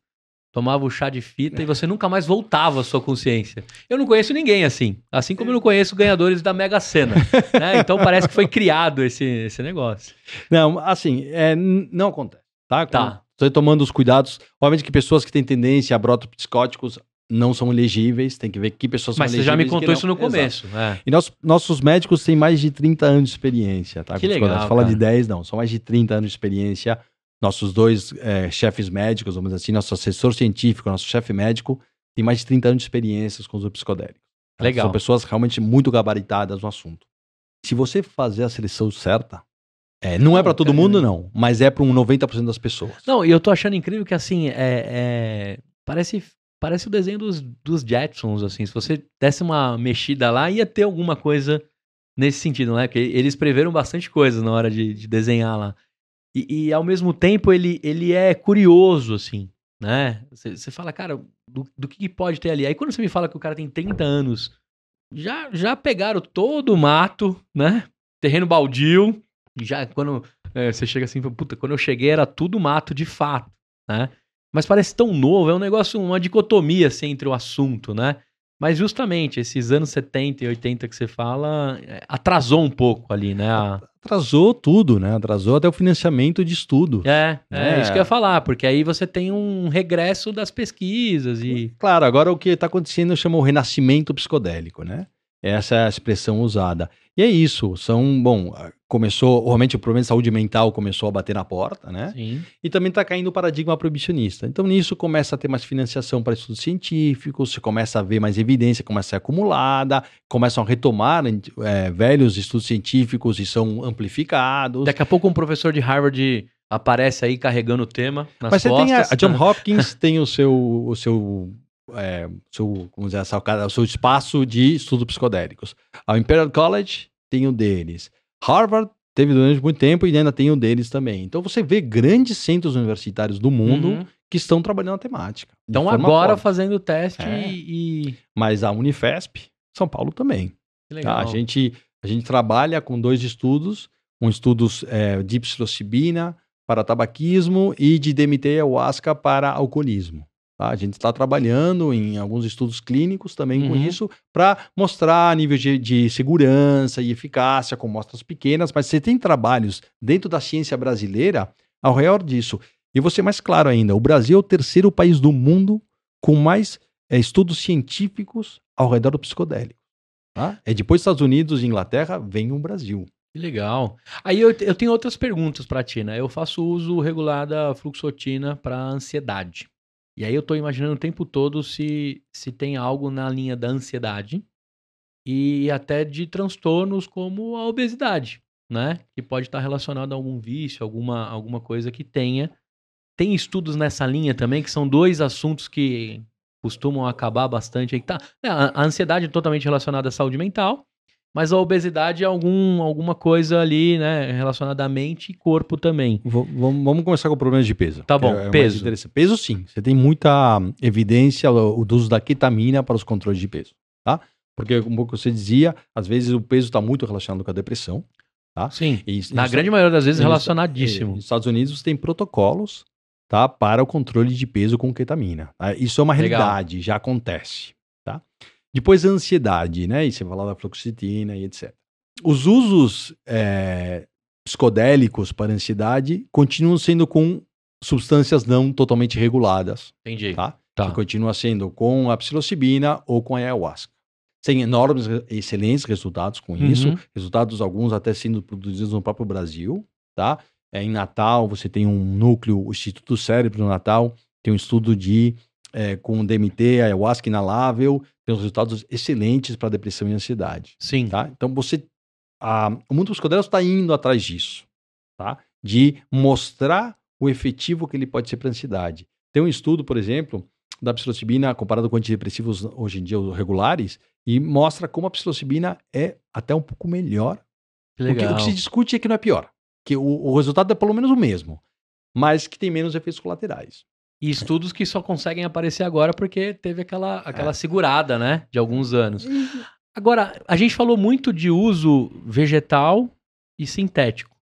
Tomava o chá de fita e você nunca mais voltava à sua consciência. Eu não conheço ninguém assim. Assim como eu não conheço ganhadores da Mega Sena. né? Então parece que foi criado esse, esse negócio. Não, assim, é, não acontece, tá? Tá. Você tomando os cuidados. Obviamente que pessoas que têm tendência a brotos psicóticos não são elegíveis, tem que ver que pessoas Mas são você já me elegíveis contou isso no começo. é. E nós- nossos médicos têm mais de 30 anos de experiência, tá? Que legal, Fala de 10, não. São mais de 30 anos de experiência. Nossos dois eh, chefes médicos, vamos dizer assim, nosso assessor científico, nosso chefe médico, tem mais de 30 anos de experiências com os psicodélicos. tá? Legal. São pessoas realmente muito gabaritadas no assunto. Se você fazer a seleção certa, é, não é para todo mundo, não, mas é para um 90% das pessoas. Não, e eu tô achando incrível que assim, é, é- parece, parece o desenho dos, dos Jetsons, assim. Se você desse uma mexida lá, ia ter alguma coisa nesse sentido, né? Porque eles preveram bastante coisa na hora de, de desenhar lá. E, e, ao mesmo tempo ele, ele é curioso, assim, né? Você fala, cara, do, do que, que pode ter ali? Aí quando você me fala que o cara tem 30 anos, já, já pegaram todo o mato, né? Terreno baldio, já quando é, você chega assim, puta, quando eu cheguei era tudo mato de fato, né? Mas parece tão novo, é um negócio, uma dicotomia assim, entre o assunto, né? Mas justamente esses anos 70 e 80 que você fala, é, atrasou um pouco ali, né? A- Atrasou tudo, né? Atrasou até o financiamento de estudo. É, é, É. isso que eu ia falar, porque aí você tem um regresso das pesquisas e. Claro, agora o que está acontecendo chama o renascimento psicodélico, né? Essa é a expressão usada. E é isso, são, bom, começou, realmente o problema de saúde mental começou a bater na porta, né? Sim. E também está caindo o paradigma proibicionista. Então, nisso começa a ter mais financiação para estudos científicos, você começa a ver mais evidência, começa a ser acumulada, começam a retomar é, velhos estudos científicos e são amplificados. Daqui a pouco um professor de Harvard aparece aí carregando o tema nas Mas você costas. tem a, a John Hopkins [LAUGHS] tem o seu, o seu, é, seu, como dizer, o seu espaço de estudos psicodélicos. A Imperial College tem o deles. Harvard teve durante muito tempo e ainda tem o deles também. Então você vê grandes centros universitários do mundo Uhum. que estão trabalhando a temática. Então agora forte. fazendo teste É. e... Mas a Unifesp, São Paulo também. Que Tá? legal. A, gente, a gente trabalha com dois estudos, um estudo é, de psilocibina para tabaquismo e de DMT e ayahuasca para alcoolismo. Tá? A gente está trabalhando em alguns estudos clínicos também com Uhum. isso para mostrar nível de, de segurança e eficácia com mostras pequenas, mas você tem trabalhos dentro da ciência brasileira ao redor disso. E vou ser mais claro ainda, o Brasil é o terceiro país do mundo com mais é, estudos científicos ao redor do psicodélico. Tá? É depois dos Estados Unidos e Inglaterra, vem o Brasil. Que legal. Aí eu, eu tenho outras perguntas pra ti, né? Eu faço uso regular da fluxotina para ansiedade. E aí eu tô imaginando o tempo todo se, se tem algo na linha da ansiedade e até de transtornos como a obesidade, né? Que pode estar relacionado a algum vício, alguma, alguma coisa que tenha. Tem estudos nessa linha também, que são dois assuntos que costumam acabar bastante aí. Tá, é, a a ansiedade é totalmente relacionada à saúde mental, mas a obesidade é algum, alguma coisa ali, né, relacionada à mente e corpo também. V- vamos, começar com problemas de peso. Tá bom, é peso. Peso, sim. Você tem muita evidência o, do uso da ketamina para os controles de peso. Tá? Porque, como você dizia, às vezes o peso está muito relacionado com a depressão. Sim. E, Na grande maioria das vezes relacionadíssimo. É, Nos Estados Unidos você tem protocolos tá, para o controle de peso com ketamina. tá? Isso é uma Legal. realidade, já acontece. Tá? Depois a ansiedade, né? E você fala da fluoxetina e etc. Os usos é, psicodélicos para ansiedade continuam sendo com substâncias não totalmente reguladas, Entendi. tá? Tá. Que continua sendo com a psilocibina ou com a ayahuasca. Tem enormes, excelentes resultados com isso, Uhum. resultados alguns até sendo produzidos no próprio Brasil, tá? É, em Natal, você tem um núcleo, o Instituto Cérebro Natal, tem um estudo de é, com DMT, ayahuasca inalável, tem uns resultados excelentes para depressão e ansiedade, Sim. tá? Então você, a, o mundo psicodélico está indo atrás disso, tá? De mostrar o efetivo que ele pode ser para ansiedade. Tem um estudo, por exemplo, da psilocibina comparado com antidepressivos hoje em dia regulares e mostra como a psilocibina é até um pouco melhor Que o que se discute é que não é pior. Que o, o resultado é pelo menos o mesmo, mas que tem menos efeitos colaterais. E estudos que só conseguem aparecer agora porque teve aquela, aquela É. segurada, né? De alguns anos. Agora, a gente falou muito de uso vegetal e sintético.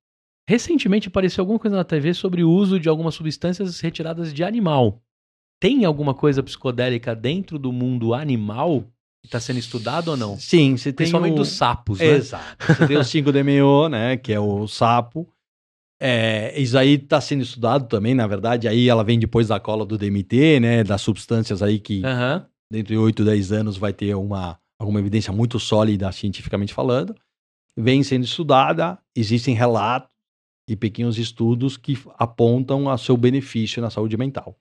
Recentemente apareceu alguma coisa na TV sobre o uso de algumas substâncias retiradas de animal. Tem alguma coisa psicodélica dentro do mundo animal que está sendo estudado ou não? Sim, você tem Principalmente o... dos sapos, né? Exato. Você tem o 5-DMO, né, que é o sapo. É, isso aí está sendo estudado também, na verdade, aí ela vem depois da cola do DMT, né, das substâncias aí que Aham. dentro de 8, 10 anos vai ter uma, alguma evidência muito sólida cientificamente falando. Vem sendo estudada, existem relatos e pequenos estudos que apontam a seu benefício na saúde mental.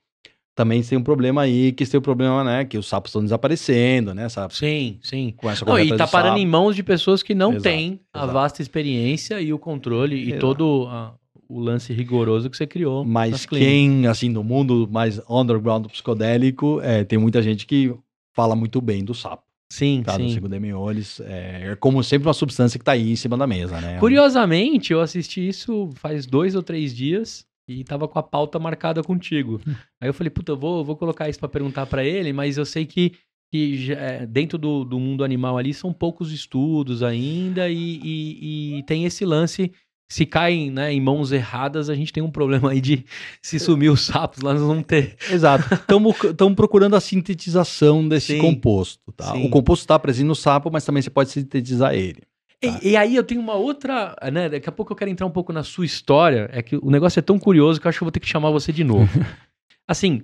Também tem um problema aí, que tem o problema, né, que os sapos estão desaparecendo, né, essa, Sim, sim. Não, e tá parando sapo. em mãos de pessoas que não Exato, têm a exato. vasta experiência e o controle e Exato. todo a- o lance rigoroso que você criou. Mas quem, assim, no mundo mais underground psicodélico, é, tem muita gente que fala muito bem do sapo, Sim, tá? Do sim. 5-DMO, eles, é, é como sempre uma substância que tá aí em cima da mesa, né? Curiosamente, eu assisti isso faz dois ou três dias e tava com a pauta marcada contigo. [LAUGHS] Aí eu falei, puta, eu vou, vou colocar isso pra perguntar pra ele, mas eu sei que, que é, dentro do, do mundo animal ali são poucos estudos ainda e, e- e tem esse lance. Se caem né, em mãos erradas, a gente tem um problema aí de se sumir os sapos lá, nós vamos ter. Exato. Estamos procurando a sintetização desse Sim. composto, tá? Sim. O composto está presente no sapo, mas também você pode sintetizar ele. Tá. E, e aí eu tenho uma outra, né? Daqui a pouco eu quero entrar um pouco na sua história. É que o negócio é tão curioso que eu acho que eu vou ter que chamar você de novo. [LAUGHS] assim,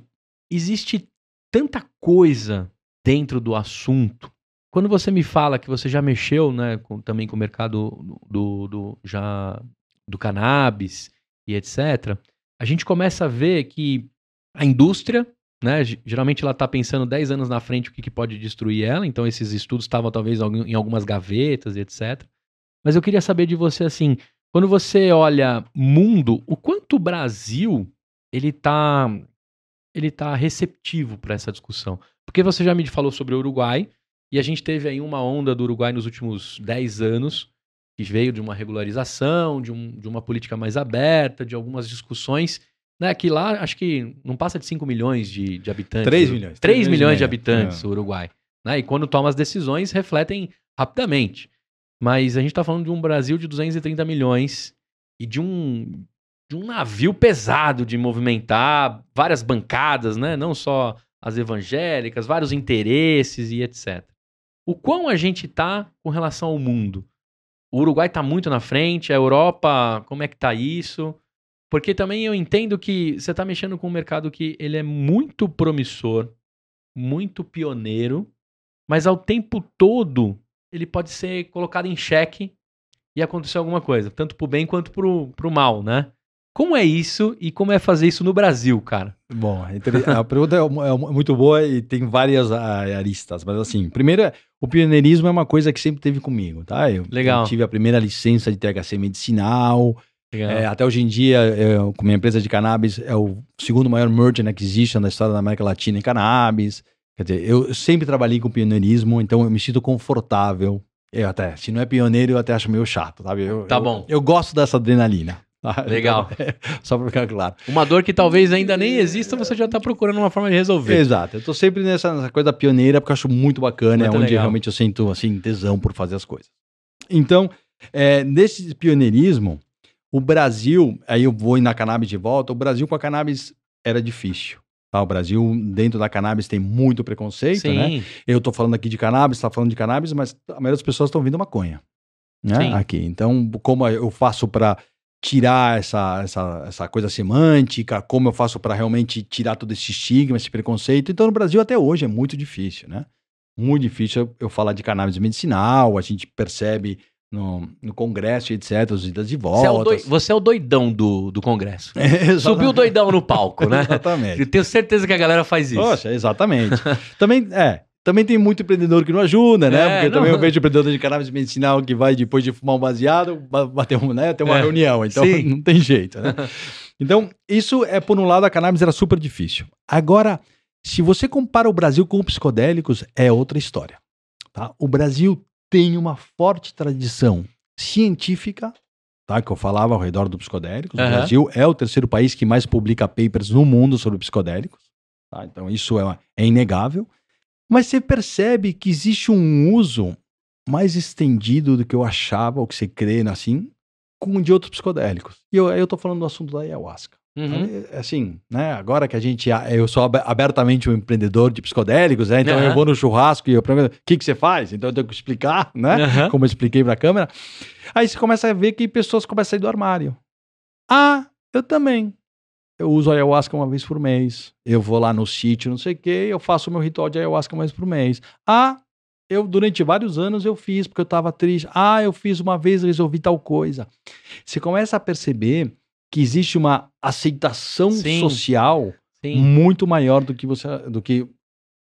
existe tanta coisa dentro do assunto quando você me fala que você já mexeu, né, com- também com o mercado do, do, já, do cannabis e etc., a gente começa a ver que a indústria, né, ge- geralmente ela está pensando 10 anos na frente o que, que pode destruir ela, então esses estudos estavam talvez em algumas gavetas e etc. Mas eu queria saber de você, assim, quando você olha mundo, o quanto o Brasil ele tá, ele tá receptivo para essa discussão? Porque você já me falou sobre o Uruguai, e a gente teve aí uma onda do Uruguai nos últimos 10 anos, que veio de uma regularização, de, um- de uma política mais aberta, de algumas discussões, né? Que lá, acho que não passa de 5 milhões de, de habitantes. 3 Uru- milhões, 3 três milhões e de meio. habitantes, É. o Uruguai. Né? E quando toma as decisões, refletem rapidamente. Mas a gente está falando de um Brasil de 230 milhões e de um, de um navio pesado de movimentar várias bancadas, né? Não só as evangélicas, vários interesses e etc. O quão a gente tá com relação ao mundo? O Uruguai tá muito na frente, a Europa, como é que tá isso? Porque também eu entendo que você tá mexendo com um mercado que ele é muito promissor, muito pioneiro, mas ao tempo todo ele pode ser colocado em xeque e acontecer alguma coisa, tanto pro bem quanto pro, pro mal, né? Como é isso e como é fazer isso no Brasil, cara? Bom, a pergunta é, é mu- muito boa e tem várias ah, aristas, mas assim, primeiro, o pioneirismo é uma coisa que sempre teve comigo, tá? Eu, Legal. eu tive a primeira licença de THC medicinal, é, até hoje em dia, eu, com minha empresa de cannabis, é o segundo maior merchant acquisition da história da América Latina em cannabis. Quer dizer, eu sempre trabalhei com pioneirismo, então eu me sinto confortável. Eu até, se não é pioneiro, eu até acho meio chato, sabe? Eu, Tá eu- bom. Eu gosto dessa adrenalina. Tá? Legal. Só pra ficar claro. Uma dor que talvez ainda nem exista, você já tá procurando uma forma de resolver. Exato. Eu tô sempre nessa, nessa coisa pioneira porque eu acho muito bacana, Muito é onde legal. realmente eu sinto assim tesão por fazer as coisas. Então, é, nesse pioneirismo, o Brasil, aí eu vou na cannabis de volta, o Brasil com a cannabis era difícil. Tá? O Brasil, dentro da cannabis, tem muito preconceito, Sim. né? Eu tô falando aqui de cannabis, tá falando de cannabis, mas a maioria das pessoas estão vindo maconha, né? Sim. Aqui. Então, como eu faço para tirar essa, essa, essa coisa semântica, como eu faço para realmente tirar todo esse estigma, esse preconceito. Então, no Brasil, até hoje, é muito difícil, né? Muito difícil eu- falar de cannabis medicinal, a gente percebe no, no congresso, etc., os idas e Você é, o voltas. doi- você é o doidão do, do Congresso. [LAUGHS] Exatamente. Subiu o doidão no palco, né? [LAUGHS] Exatamente. Eu tenho certeza que a galera faz isso. Poxa, exatamente. também, é, também tem muito empreendedor que não ajuda, né? É, Porque não. também eu vejo empreendedor de cannabis medicinal que vai, depois de fumar um baseado, ba- bater um, né? Ter uma É, reunião. Então, sim. [LAUGHS] não tem jeito, né? Então, isso é, por um lado, a cannabis era super difícil. Agora, se você compara o Brasil com os psicodélicos, é outra história. Tá? O Brasil tem uma forte tradição científica, tá? Que eu falava ao redor do psicodélicos. O Aham. Brasil é o terceiro país que mais publica papers no mundo sobre psicodélicos. tá? Então, isso é, é inegável. Mas você percebe que existe um uso mais estendido do que eu achava, ou que você crê, assim, com de outros psicodélicos. E eu, aí eu tô falando do assunto da ayahuasca. Uhum. É, Assim, né? Agora que a gente. Eu sou ab- abertamente um empreendedor de psicodélicos, né? Então Aham. eu vou no churrasco e eu pergunto: o que, que você faz? Então eu tenho que explicar, né? Aham. Como eu expliquei pra câmera. Aí você começa a ver que pessoas começam a sair do armário. Ah, eu também. Eu uso ayahuasca uma vez por mês. Eu vou lá no sítio, não sei o quê, eu faço o meu ritual de ayahuasca uma vez por mês. Ah, eu durante vários anos eu fiz porque eu estava triste. Ah, eu fiz uma vez, resolvi tal coisa. Você começa a perceber que existe uma aceitação Sim. social Sim. muito maior do que você do que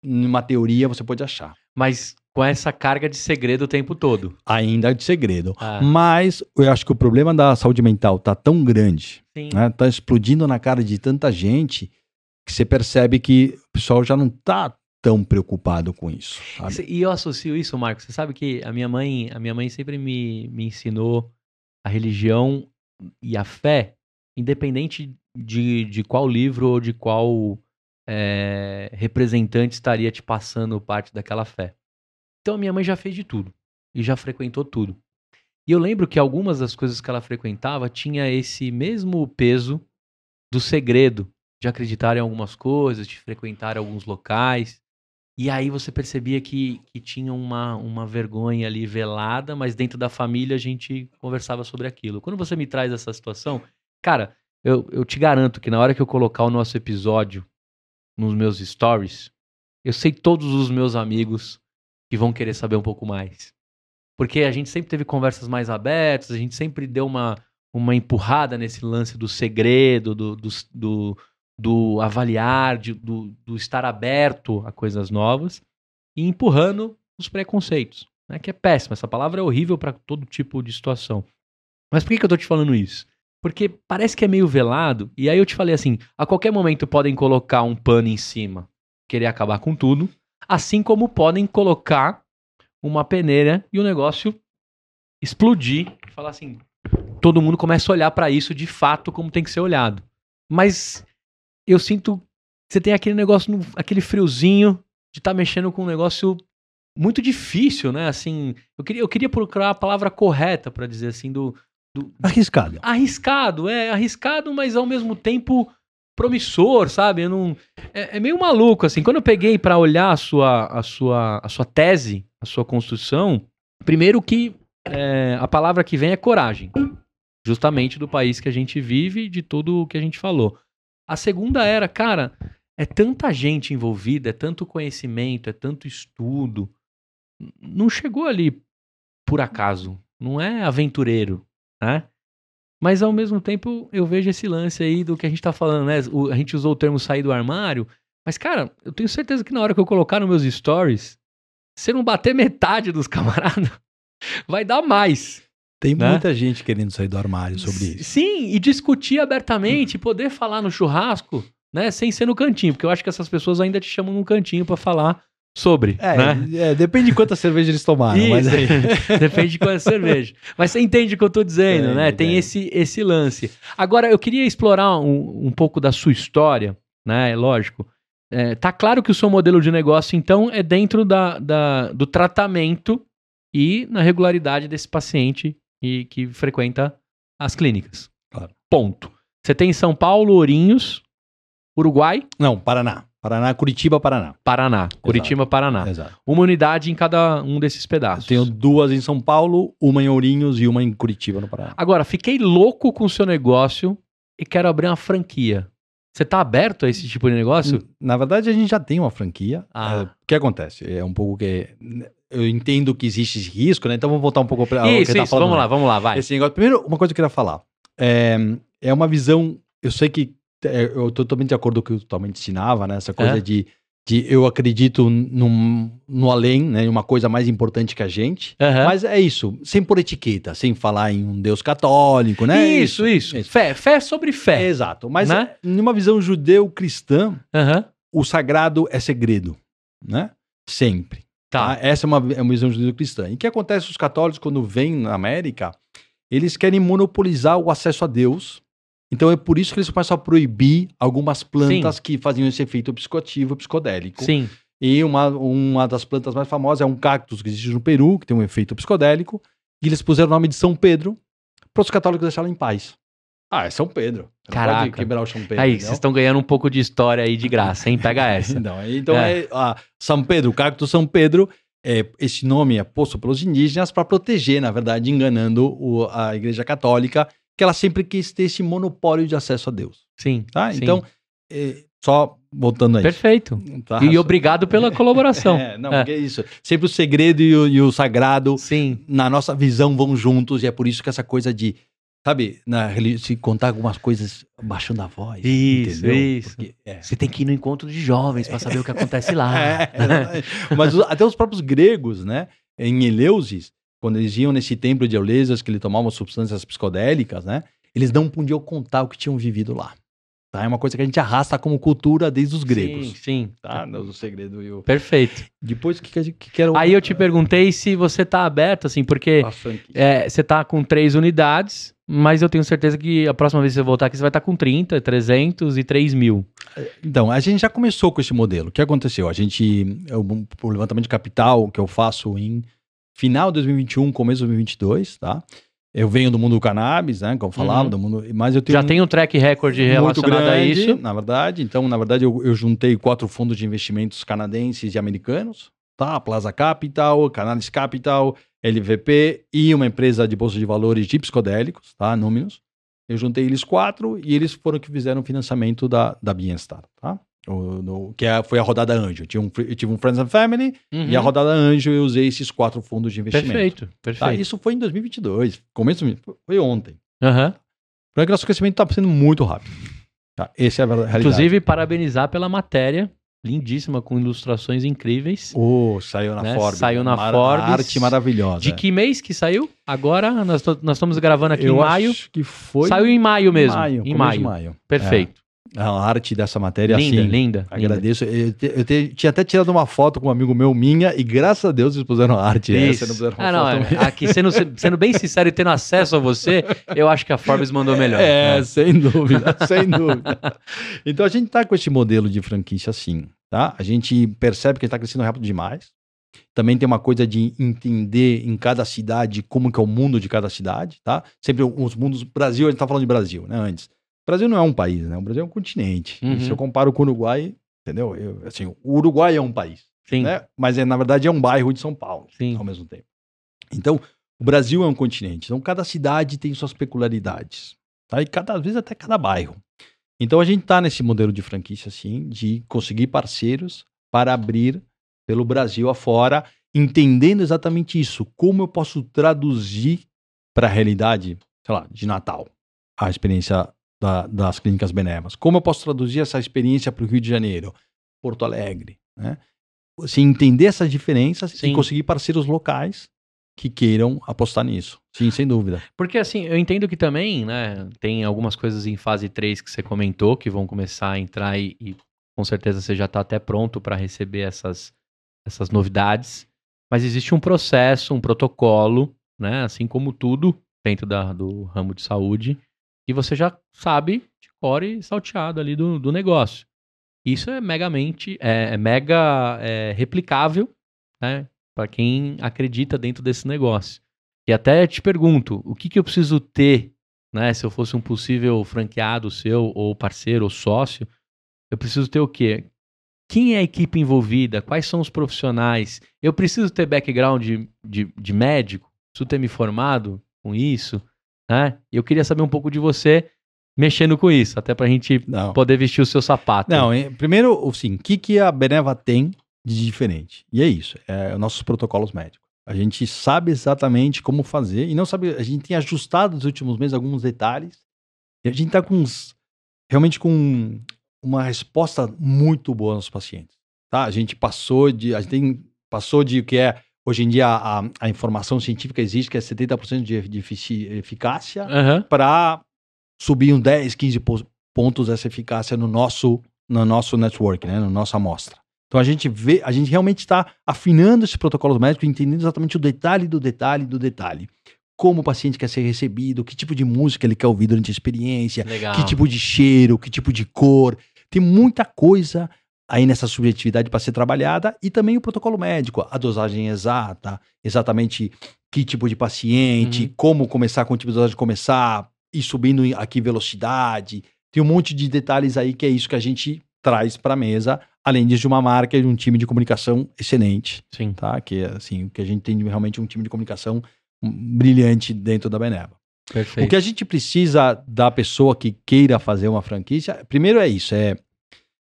numa teoria você pode achar. Mas com essa carga de segredo o tempo todo. Ainda de segredo. Ah, Mas eu acho que o problema da saúde mental tá tão grande, sim. né? Tá explodindo na cara de tanta gente que você percebe que o pessoal já não tá tão preocupado com isso. sabe? E eu associo isso, Marcos. Você sabe que a minha mãe, a minha mãe sempre me, me ensinou a religião e a fé, independente de, de qual livro ou de qual é, representante estaria te passando parte daquela fé. Então a minha mãe já fez de tudo e já frequentou tudo. E eu lembro que algumas das coisas que ela frequentava tinha esse mesmo peso do segredo, de acreditar em algumas coisas, de frequentar alguns locais. E aí você percebia que, que tinha uma, uma vergonha ali velada, mas dentro da família a gente conversava sobre aquilo. Quando você me traz essa situação, cara, eu, eu te garanto que na hora que eu colocar o nosso episódio nos meus stories, eu sei todos os meus amigos e vão querer saber um pouco mais. Porque a gente sempre teve conversas mais abertas, a gente sempre deu uma, uma empurrada nesse lance do segredo, do, do, do, do avaliar, de, do, do estar aberto a coisas novas e empurrando os preconceitos, né? que é péssimo. Essa palavra é horrível para todo tipo de situação. Mas por que, que eu tô te falando isso? Porque parece que é meio velado, e aí eu te falei assim: a qualquer momento podem colocar um pano em cima, querer acabar com tudo, assim como podem colocar uma peneira e o negócio explodir e falar assim: todo mundo começa a olhar para isso de fato como tem que ser olhado. Mas eu sinto que você tem aquele negócio, aquele friozinho de estar tá mexendo com um negócio muito difícil, né? Assim, eu queria, eu queria procurar a palavra correta para dizer assim do, do, arriscado. Arriscado, é arriscado, mas ao mesmo tempo promissor, sabe? Eu não, é, é meio maluco assim. Quando eu peguei para olhar a sua, a sua, a sua tese, a sua construção, primeiro que é, a palavra que vem é coragem, justamente do país que a gente vive e de tudo o que a gente falou. A segunda era, cara, é tanta gente envolvida, é tanto conhecimento, é tanto estudo. Não chegou ali por acaso. Não é aventureiro, né? Mas ao mesmo tempo eu vejo esse lance aí do que a gente tá falando, né? O, a gente usou o termo sair do armário. Mas, cara, eu tenho certeza que na hora que eu colocar nos meus stories, se não bater metade dos [LAUGHS] camaradas, vai dar mais. Tem né? muita gente querendo sair do armário sobre isso. Sim, e discutir abertamente, poder falar no churrasco, né? Sem ser no cantinho, porque eu acho que essas pessoas ainda te chamam num cantinho para falar sobre. É, né? é, depende de quanta cerveja eles tomaram. Isso, mas é. [LAUGHS] depende de quanta cerveja. Mas você entende o que eu tô dizendo, é, né? Tem esse, esse lance. Agora, eu queria explorar um, um pouco da sua história, né? É lógico. É, tá claro que o seu modelo de negócio, então, é dentro da, da, do tratamento e na regularidade desse paciente e que frequenta as clínicas. Claro. Ponto. Você tem São Paulo, Ourinhos, Uruguai? Não, Paraná. Paraná, Curitiba, Paraná. Paraná. Curitiba, Paraná. Exato. Uma unidade em cada um desses pedaços. Eu tenho duas em São Paulo, uma em Ourinhos e uma em Curitiba, no Paraná. Agora, fiquei louco com o seu negócio e quero abrir uma franquia. Você está aberto a esse tipo de negócio? Na verdade, a gente já tem uma franquia. Ah. É, o que acontece? É um pouco que. Eu entendo que existe esse risco, né? Então vamos voltar um pouco para Isso, que tá isso. Falando, vamos lá, vamos lá, vai. Esse negócio. Primeiro, uma coisa que eu queria falar. É, é uma visão. Eu sei que eu tô totalmente de acordo com o que eu totalmente ensinava, né? Essa coisa É. de, de eu acredito num, no além, né? Em uma coisa mais importante que a gente. Aham. Mas é isso, sem por etiqueta, sem falar em um Deus católico, né? isso, isso, Fé, fé sobre fé. Exato. Mas Né? numa visão judeu-cristã, Aham. o sagrado é segredo, né? Sempre. Tá. Tá? Essa é uma, é uma visão judeo-cristã. E o que acontece os católicos quando vêm na América? Eles querem monopolizar o acesso a Deus. Então é por isso que eles começam a proibir algumas plantas que faziam esse efeito psicoativo, psicodélico. Sim. E uma, uma das plantas mais famosas é um cactus que existe no Peru, que tem um efeito psicodélico. E eles puseram o nome de São Pedro para os católicos deixá-lo em paz. Ah, é São Pedro. Você não Caraca. Pode quebrar o São Pedro. Aí, vocês estão ganhando um pouco de história aí de graça, hein? Pega [LAUGHS] essa. Então, aí- então É. é. ah, São Pedro, o cacto São Pedro, é, esse nome é posto pelos indígenas para proteger, na verdade, enganando o- a Igreja Católica, que ela sempre quis ter esse monopólio de acesso a Deus. Sim. Tá? sim. Então, é, só voltando aí. Perfeito. Tá? E obrigado pela colaboração. [LAUGHS] É, não, É. porque é isso. Sempre o segredo e o, e o sagrado, Sim. na nossa visão, vão juntos, e é por isso que essa coisa de, sabe, na, se contar algumas coisas baixando a voz. Isso, entendeu? isso. Porque, é. Você tem que ir no encontro de jovens para saber o que acontece lá. [LAUGHS] É, exatamente. Mas os- até os próprios gregos, né? Em Eleusis, quando eles iam nesse templo de Eleusas, que eles tomavam substâncias psicodélicas, né? Eles não podiam contar o que tinham vivido lá. Tá? É uma coisa que a gente arrasta como cultura desde os gregos. Sim, sim. Tá? O segredo e o... Perfeito. Depois, o que, que, a gente- que era o... Aí eu te perguntei se você tá aberto, assim, porque é, você tá com três unidades, mas eu tenho certeza que a próxima vez que você voltar aqui, você vai estar com 30, 300 e 3 mil. Então, a gente já começou com esse modelo. O que aconteceu? A gente, eu- o levantamento de capital que eu faço em final de 2021, começo de 2022, tá? Eu venho do mundo do cannabis, né? Como eu falava, Uhum. do mundo, mas eu tenho Já tem um track record relacionado a grande, isso. na verdade. Então, na verdade, eu, eu juntei quatro fundos de investimentos canadenses e americanos, tá? Plaza Capital, Cannabis Capital, LVP e uma empresa de bolsa de valores de psicodélicos, tá? Números. Eu juntei eles quatro e eles foram que fizeram o financiamento da, da Bienstar, tá? O- no- que é- foi a rodada Anjo. Eu, um, eu tive um Friends and Family Uhum. e a rodada Anjo eu usei esses quatro fundos de investimento. Perfeito, Tá, perfeito. isso foi em 2022, começo, foi ontem. Para que nosso crescimento está sendo muito rápido. Tá, essa é a realidade. Inclusive, parabenizar pela matéria, lindíssima, com ilustrações incríveis. Oh, saiu na Né? Forbes. Saiu na Mar- Forbes. Arte maravilhosa. De que mês que saiu? Agora, nós, nós estamos gravando aqui eu em maio. acho que foi Saiu em maio mesmo. maio, em maio. maio. Perfeito. A arte dessa matéria, linda, assim, linda, linda. agradeço. Eu, te- eu te- tinha até tirado uma foto com um amigo meu minha e graças a Deus eles puseram a arte Isso. essa, não puseram Ah, não, foto é, aqui, sendo, sendo bem sincero e tendo acesso a você, eu acho que a Forbes mandou melhor. É, né? sem dúvida, [LAUGHS] sem dúvida. Então a gente tá com esse modelo de franquia assim, tá? A gente percebe que está crescendo rápido demais. Também tem uma coisa de entender em cada cidade como que é o mundo de cada cidade, tá? Sempre os mundos. Brasil, a gente tá falando de Brasil, né? Antes. O Brasil não é um país, né? O Brasil é um continente. Uhum. se eu comparo com o Uruguai, entendeu? Eu, assim, o Uruguai é um país, Sim, né? Mas é, na verdade é um bairro de São Paulo sim. ao mesmo tempo. Então, o Brasil é um continente. Então, cada cidade tem suas peculiaridades. Tá? E cada às vezes até cada bairro. Então, a gente está nesse modelo de franquia, assim, de conseguir parceiros para abrir pelo Brasil afora, entendendo exatamente isso. Como eu posso traduzir para a realidade, sei lá, de Natal, a experiência da- das clínicas benévolas. Como eu posso traduzir essa experiência para o Rio de Janeiro, Porto Alegre, né? Assim, entender essas diferenças Sim. e conseguir parceiros locais que queiram apostar nisso. Sim, sem dúvida. Porque assim, eu entendo que também, né, tem algumas coisas em fase 3 que você comentou que vão começar a entrar e, e com certeza você já está até pronto para receber essas, essas novidades. Mas existe um processo, um protocolo, né, assim como tudo dentro da, do ramo de saúde, e você já sabe de core salteado ali do, do negócio. Isso é megamente, é, é mega é, replicável, né, para quem acredita dentro desse negócio. E até te pergunto, o que, que eu preciso ter, né? Se eu fosse um possível franqueado seu, ou parceiro, ou sócio, eu preciso ter o quê? Quem é a equipe envolvida? Quais são os profissionais? Eu preciso ter background de, de, de médico? Preciso ter me formado com isso? Né? Eu queria saber um pouco de você mexendo com isso, até pra gente Não. poder vestir o seu sapato. Não, primeiro, assim, o que, que a Beneva tem de diferente? E é isso, é os nossos protocolos médicos. A gente sabe exatamente como fazer e não sabe, a gente tem ajustado nos últimos meses alguns detalhes e a gente tá com uns, realmente com uma resposta muito boa nos pacientes, tá? A gente passou de, a gente tem, passou de o que é, hoje em dia a, a informação científica existe que é 70% de, de eficácia, Aham. para subir um 10, 15 po- pontos essa eficácia no nosso, no nosso network, né, na nossa amostra. Então a gente vê, a gente realmente está afinando esses protocolos médicos, entendendo exatamente o detalhe do detalhe do detalhe. Como o paciente quer ser recebido, que tipo de música ele quer ouvir durante a experiência, Legal. que tipo de cheiro, que tipo de cor. Tem muita coisa aí nessa subjetividade para ser trabalhada e também o protocolo médico, a dosagem exata, exatamente que tipo de paciente, Uhum. como começar, com que tipo de dosagem começar, e subindo em- aqui velocidade. Tem um monte de detalhes aí que é isso que a gente traz para a mesa, além disso de uma marca e de um time de comunicação excelente, Sim. tá? Que assim, que a gente tem realmente um time de comunicação brilhante dentro da Beneva. Perfeito. O que a gente precisa da pessoa que queira fazer uma franquia, primeiro é isso, é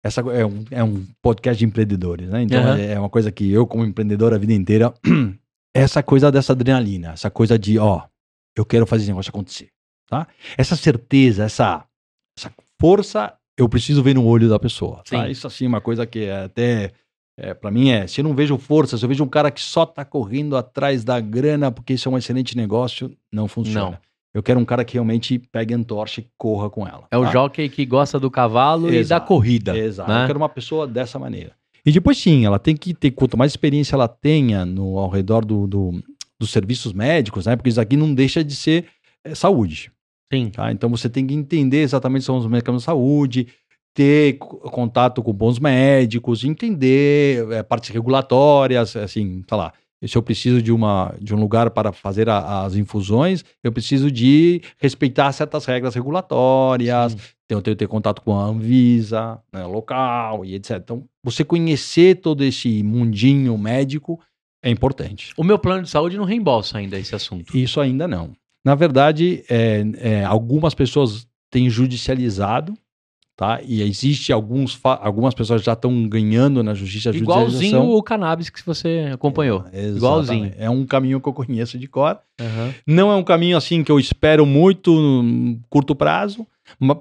essa é um, é um podcast de empreendedores, né? Então Aham. é, uma coisa que eu como empreendedor a vida inteira, [CLEARS THROAT] essa coisa dessa adrenalina, essa coisa de, ó, eu quero fazer esse negócio acontecer, tá? Essa certeza, essa essa força, eu preciso ver no olho da pessoa, tá? Sim. Isso assim é uma coisa que é até é, para mim é, se eu não vejo força, se eu vejo um cara que só tá correndo atrás da grana porque isso é um excelente negócio, não funciona. Não. Eu quero um cara que realmente pegue a antorcha e corra com ela. É o tá? jockey que gosta do cavalo e da Exato. corrida. Exato. né? Eu quero uma pessoa dessa maneira. E depois sim, ela tem que ter, quanto mais experiência ela tenha no, ao redor do, do- dos serviços médicos, né? Porque isso aqui não deixa de ser é, saúde. Sim. Tá? Então você tem que entender exatamente são os medicamentos de saúde, ter co- contato com bons médicos, entender é, partes regulatórias, assim, tá lá. Se eu preciso de, uma, de um lugar para fazer a- as infusões, eu preciso de respeitar certas regras regulatórias, então eu tenho que ter contato com a Anvisa, né, local e etc. Então, você conhecer todo esse mundinho médico é importante. O meu plano de saúde não reembolsa ainda esse assunto. Isso ainda não. Na verdade, é, é, algumas pessoas têm judicializado tá? E existe alguns, algumas pessoas já estão ganhando na justiça Igualzinho o cannabis que você acompanhou. Exatamente. Igualzinho. É um caminho que eu conheço de cor. Aham. Não é um caminho assim que eu espero muito no curto prazo,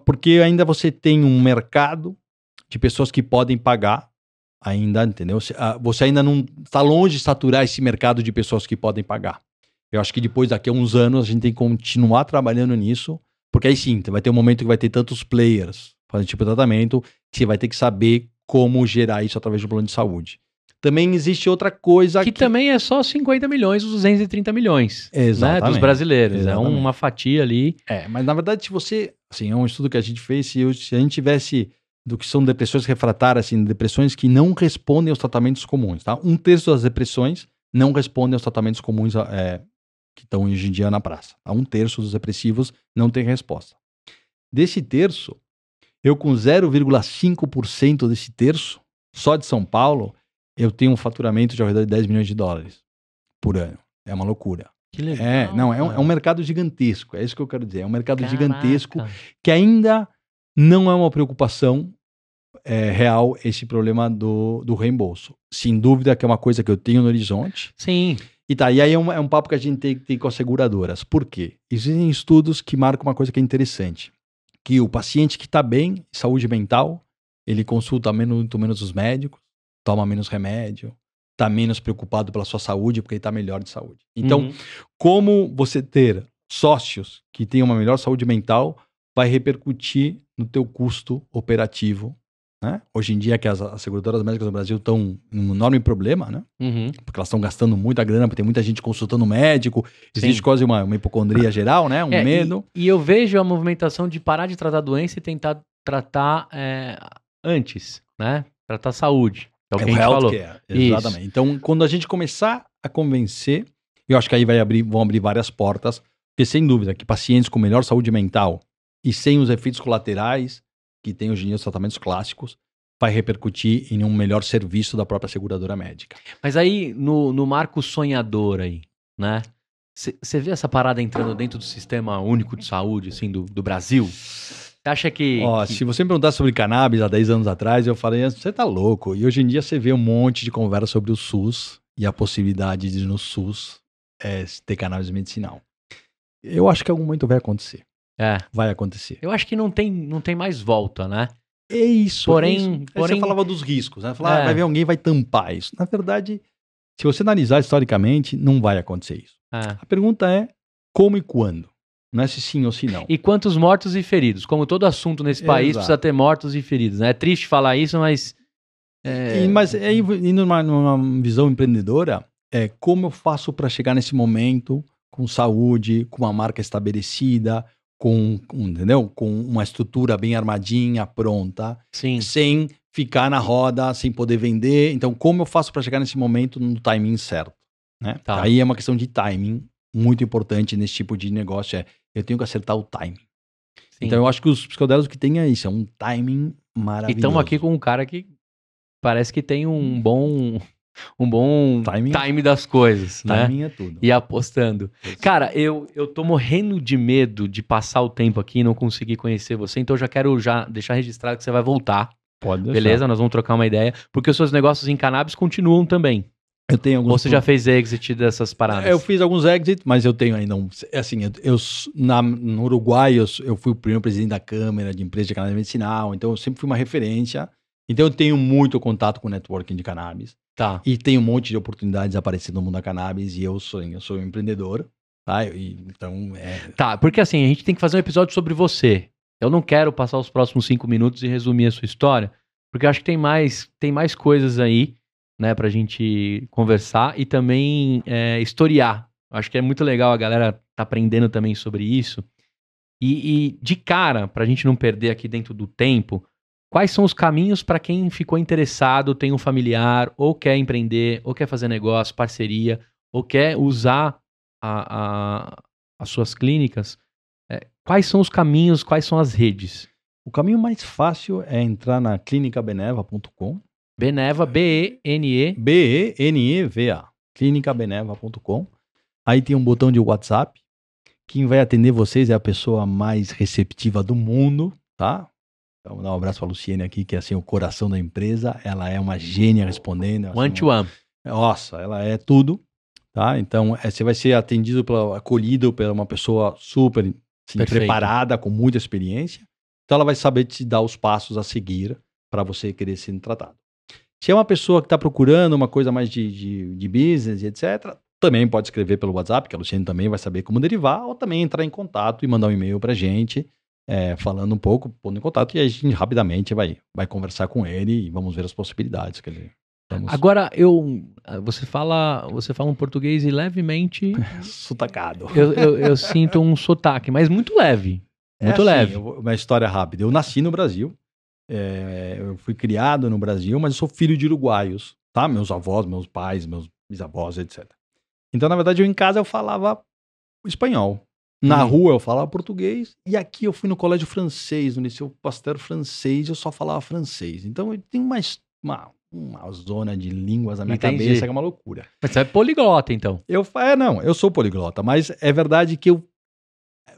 porque ainda você tem um mercado de pessoas que podem pagar ainda, entendeu? Você ah, você ainda não está longe de saturar esse mercado de pessoas que podem pagar. Eu acho que depois, daqui a uns anos, a gente tem que continuar trabalhando nisso, porque aí sim, vai ter um momento que vai ter tantos players fazendo tipo de tratamento, que você vai ter que saber como gerar isso através do plano de saúde. Também existe outra coisa Que também é só 50 milhões dos 230 milhões né, dos brasileiros. Exatamente. É uma fatia ali. É, mas na verdade, se você. Assim, é um estudo que a gente fez. Se, eu- se a gente tivesse do que são depressões refratárias, assim, depressões que não respondem aos tratamentos comuns, tá? Um terço das depressões não respondem aos tratamentos comuns é, que estão hoje em dia na praça. Tá? Um terço dos depressivos não tem resposta. Desse terço, eu com 0,5% desse terço, só de São Paulo, eu tenho um faturamento de ao redor de 10 milhões de dólares por ano. É uma loucura. Que legal. É, não, é um, é um mercado gigantesco. É isso que eu quero dizer. É um mercado Caraca. gigantesco que ainda não é uma preocupação é, real esse problema do, do reembolso. Sem dúvida que é uma coisa que eu tenho no horizonte. Sim. E tá, e aí é um, é um papo que a gente tem ter com as seguradoras. Por quê? Existem estudos que marcam uma coisa que é interessante. Que o paciente que está bem, saúde mental, ele consulta menos, muito menos os médicos, toma menos remédio, está menos preocupado pela sua saúde, porque ele está melhor de saúde. Então, Uhum. como você ter sócios que tenham uma melhor saúde mental vai repercutir no teu custo operativo. Né? Hoje em dia que as, as seguradoras médicas no Brasil estão num enorme problema, né? Uhum. porque elas estão gastando muita grana, porque tem muita gente consultando médico, existe Sim. quase uma, uma hipocondria geral, né? Um É, e- medo. E, eu vejo a movimentação de parar de tratar a doença e tentar tratar é, antes, né? Tratar a saúde. É o que a gente falou. exatamente. Então, quando a gente começar a convencer, eu acho que aí vai abrir, vão abrir várias portas, porque sem dúvida que pacientes com melhor saúde mental e sem os efeitos colaterais que tem hoje em dia os tratamentos clássicos, vai repercutir em um melhor serviço da própria seguradora médica. Mas aí, no, no marco sonhador aí, né? Você vê essa parada entrando dentro do sistema único de saúde, assim, do, do Brasil? Você acha que. Ó, que- se você me perguntasse sobre cannabis há 10 anos atrás, eu falei, você tá louco. E hoje em dia você vê um monte de conversa sobre o SUS e a possibilidade de no SUS é, ter cannabis medicinal. Eu acho que algum momento vai acontecer. É. Vai acontecer. Eu acho que não tem, não tem mais volta, né? É isso. Porém- é isso. Aí porém- você falava dos riscos, né? Falar, É. ah, vai ver alguém vai tampar isso. Na verdade, se você analisar historicamente, não vai acontecer isso. É. A pergunta é como e quando. Não é se sim ou se não. E quantos mortos e feridos? Como todo assunto nesse país Exato. precisa ter mortos e feridos, né? É triste falar isso, mas. é, E, mas é, indo numa, numa visão empreendedora, é como eu faço para chegar nesse momento com saúde, com uma marca estabelecida, com, com, entendeu? com uma estrutura bem armadinha, pronta, Sim. sem ficar na roda, sem poder vender. Então, como eu faço para chegar nesse momento no timing certo? Né? Tá. Aí é uma questão de timing muito importante nesse tipo de negócio. É, eu tenho que acertar o timing. sim. Então, eu acho que os psicodélicos que tem é isso, é um timing E maravilhoso. estamos aqui com um cara que parece que tem um bom. Um bom Timing. time das coisas, né? Timing é tudo. E apostando. Cara, eu, eu tô morrendo de medo de passar o tempo aqui e não conseguir conhecer você, então eu já quero já deixar registrado que você vai voltar, Pode deixar. beleza? Nós vamos trocar uma ideia, porque os seus negócios em cannabis continuam também. Eu tenho alguns. Ou você já fez exit dessas paradas? Eu fiz alguns exits, mas eu tenho ainda um. Assim, eu, eu na, no Uruguai, eu, eu fui o primeiro presidente da Câmara de Empresa de Cannabis Medicinal, então eu sempre fui uma referência. Então eu tenho muito contato com o networking de cannabis. Tá. E tem um monte de oportunidades aparecendo no mundo da cannabis e eu sou, eu sou um empreendedor. Tá? E, então, é, Tá, porque assim, a gente tem que fazer um episódio sobre você. Eu não quero passar os próximos cinco minutos e resumir a sua história, porque eu acho que tem mais, tem mais coisas aí, né, pra gente conversar e também é, historiar. Acho que é muito legal a galera tá aprendendo também sobre isso. E, e de cara, pra gente não perder aqui dentro do tempo, quais são os caminhos para quem ficou interessado, tem um familiar, ou quer empreender, ou quer fazer negócio, parceria, ou quer usar a- a- as suas clínicas? É, quais são os caminhos, quais são as redes? o caminho mais fácil é entrar na clinicabeneva.com. Beneva, B-E-N-E. B-E-N-E-V-A. clinicabeneva.com. Aí tem um botão de WhatsApp. Quem vai atender vocês é a pessoa mais receptiva do mundo, tá? Então, dá um abraço pra Luciene aqui, que é assim, o coração da empresa. Ela é uma gênia respondendo. assim, One to one. Nossa, ela é tudo, tá? Então, é, você vai ser atendido, pela, acolhido por uma pessoa super assim, preparada, com muita experiência. Então, ela vai saber te dar os passos a seguir para você querer ser tratado. Se é uma pessoa que está procurando uma coisa mais de, de, de business etc., também pode escrever pelo WhatsApp, que a Luciane também vai saber como derivar, ou também entrar em contato e mandar um e-mail para a gente, é, falando um pouco, pondo em contato, e a gente rapidamente vai, vai conversar com ele e vamos ver as possibilidades que ele. Vamos Agora, eu. Você fala, você fala um português e levemente. [LAUGHS] sutacado. eu, eu, eu sinto um sotaque, mas muito leve. Muito É assim, leve. vou- uma história rápida. Eu nasci no Brasil, é, eu fui criado no Brasil, mas eu sou filho de uruguaios, tá? Meus avós, meus pais, meus bisavós, etc. Então, na verdade, eu em casa eu falava espanhol. Na Hum. rua eu falava português e aqui eu fui no colégio francês, no liceu pasteur francês, eu só falava francês. Então eu tenho uma, es- uma, uma zona de línguas na minha Entendi. cabeça que é uma loucura. Mas você é poliglota, então. Eu, é, não, eu sou poliglota, mas é verdade que eu,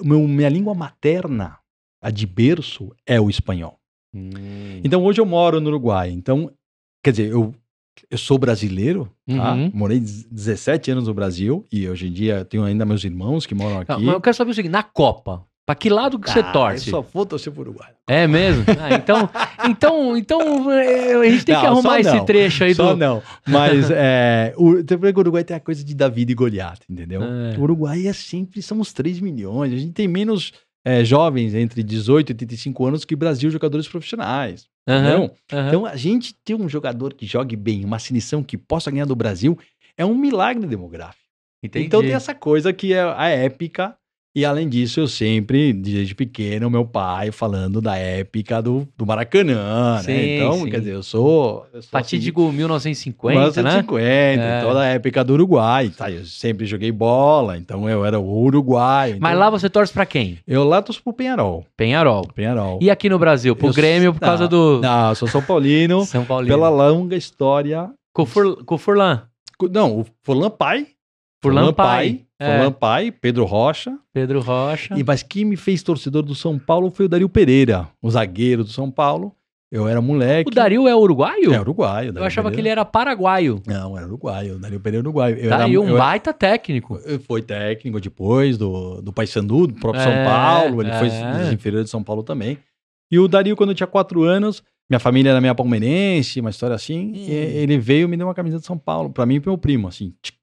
meu, minha língua materna, a de berço, é o espanhol. Então hoje eu moro no Uruguai. Então, quer dizer, eu, eu sou brasileiro, tá? Uhum. Morei 17 anos no Brasil e hoje em dia tenho ainda meus irmãos que moram aqui. Não, mas eu quero saber o seguinte: na Copa, pra que lado que você Ah, torce? Eu só vou torcer pro Uruguai. É mesmo? [LAUGHS] Ah, então, então, então é, a gente tem que Não, arrumar só esse trecho aí Só do. não. Mas é, [LAUGHS] o, o Uruguai tem a coisa de David e Goliath, entendeu? É. O Uruguai é sempre, somos 3 milhões. A gente tem menos é, jovens entre 18 e 85 anos que Brasil jogadores profissionais. Entendeu? aham. Então, a gente ter um jogador que jogue bem, uma seleção que possa ganhar do Brasil, é um milagre demográfico. Entendi. Então, tem essa coisa que é a épica. E além disso, eu sempre, desde pequeno, meu pai falando da épica do, do Maracanã, Sim, né? Então, sim. quer dizer, eu sou. Eu sou Fatídico 1950, assim, né? 50, É. toda a época do Uruguai. Tá? Eu sempre joguei bola, então eu era o Uruguai. Mas então- lá você torce pra quem? Eu lá torço pro Penharol. Penharol. Penharol. E aqui no Brasil, pro Eu- Grêmio por causa Não, do Não, eu sou São Paulino. [LAUGHS] São Paulino. pela longa história. Com o Furlan. Não, o Forlan Pai. Furlan Pai. É. Forlan Pai, Pedro Rocha. Pedro Rocha. E, mas quem me fez torcedor do São Paulo foi o Dario Pereira, o zagueiro do São Paulo. Eu era moleque. O Dario é uruguaio? É uruguaio. Eu achava que ele era paraguaio. Não, era uruguaio. O Dario Pereira é uruguaio. Eu Dario, era, um baita técnico. eu- Foi técnico depois do, do Paysandu, do próprio É, São Paulo. Ele foi é. dos inferiores de São Paulo também. E o Dario, quando eu tinha quatro anos, minha família era meia palmeirense, uma história assim. e ele veio e me deu uma camisa de São Paulo, pra mim e pro meu primo, assim, tic,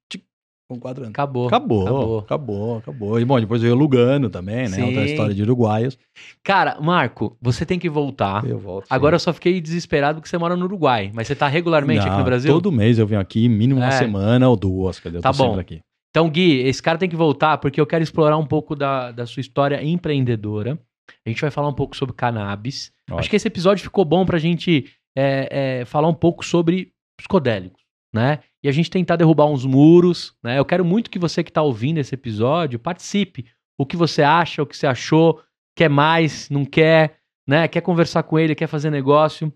com quatro anos. Acabou. Acabou, Acabou. acabou, acabou, E bom, depois veio o Lugano também, né? Sim. Outra história de uruguaios. Cara, Marco, você tem que voltar. Eu volto. sim. Agora eu só fiquei desesperado porque você mora no Uruguai. Mas você tá regularmente aqui Não, no Brasil? Todo mês eu venho aqui, mínimo uma É. semana ou duas, cadê? Eu Tá tô bom. sempre aqui. Então, Gui, esse cara tem que voltar porque eu quero explorar um pouco da, da sua história empreendedora. A gente vai falar um pouco sobre cannabis. Ótimo. Acho que esse episódio ficou bom pra gente é, é, falar um pouco sobre psicodélicos, né? E a gente tentar derrubar uns muros, né? Eu quero muito que você que tá ouvindo esse episódio participe. O que você acha, o que você achou, quer mais, não quer, né? Quer conversar com ele, quer fazer negócio.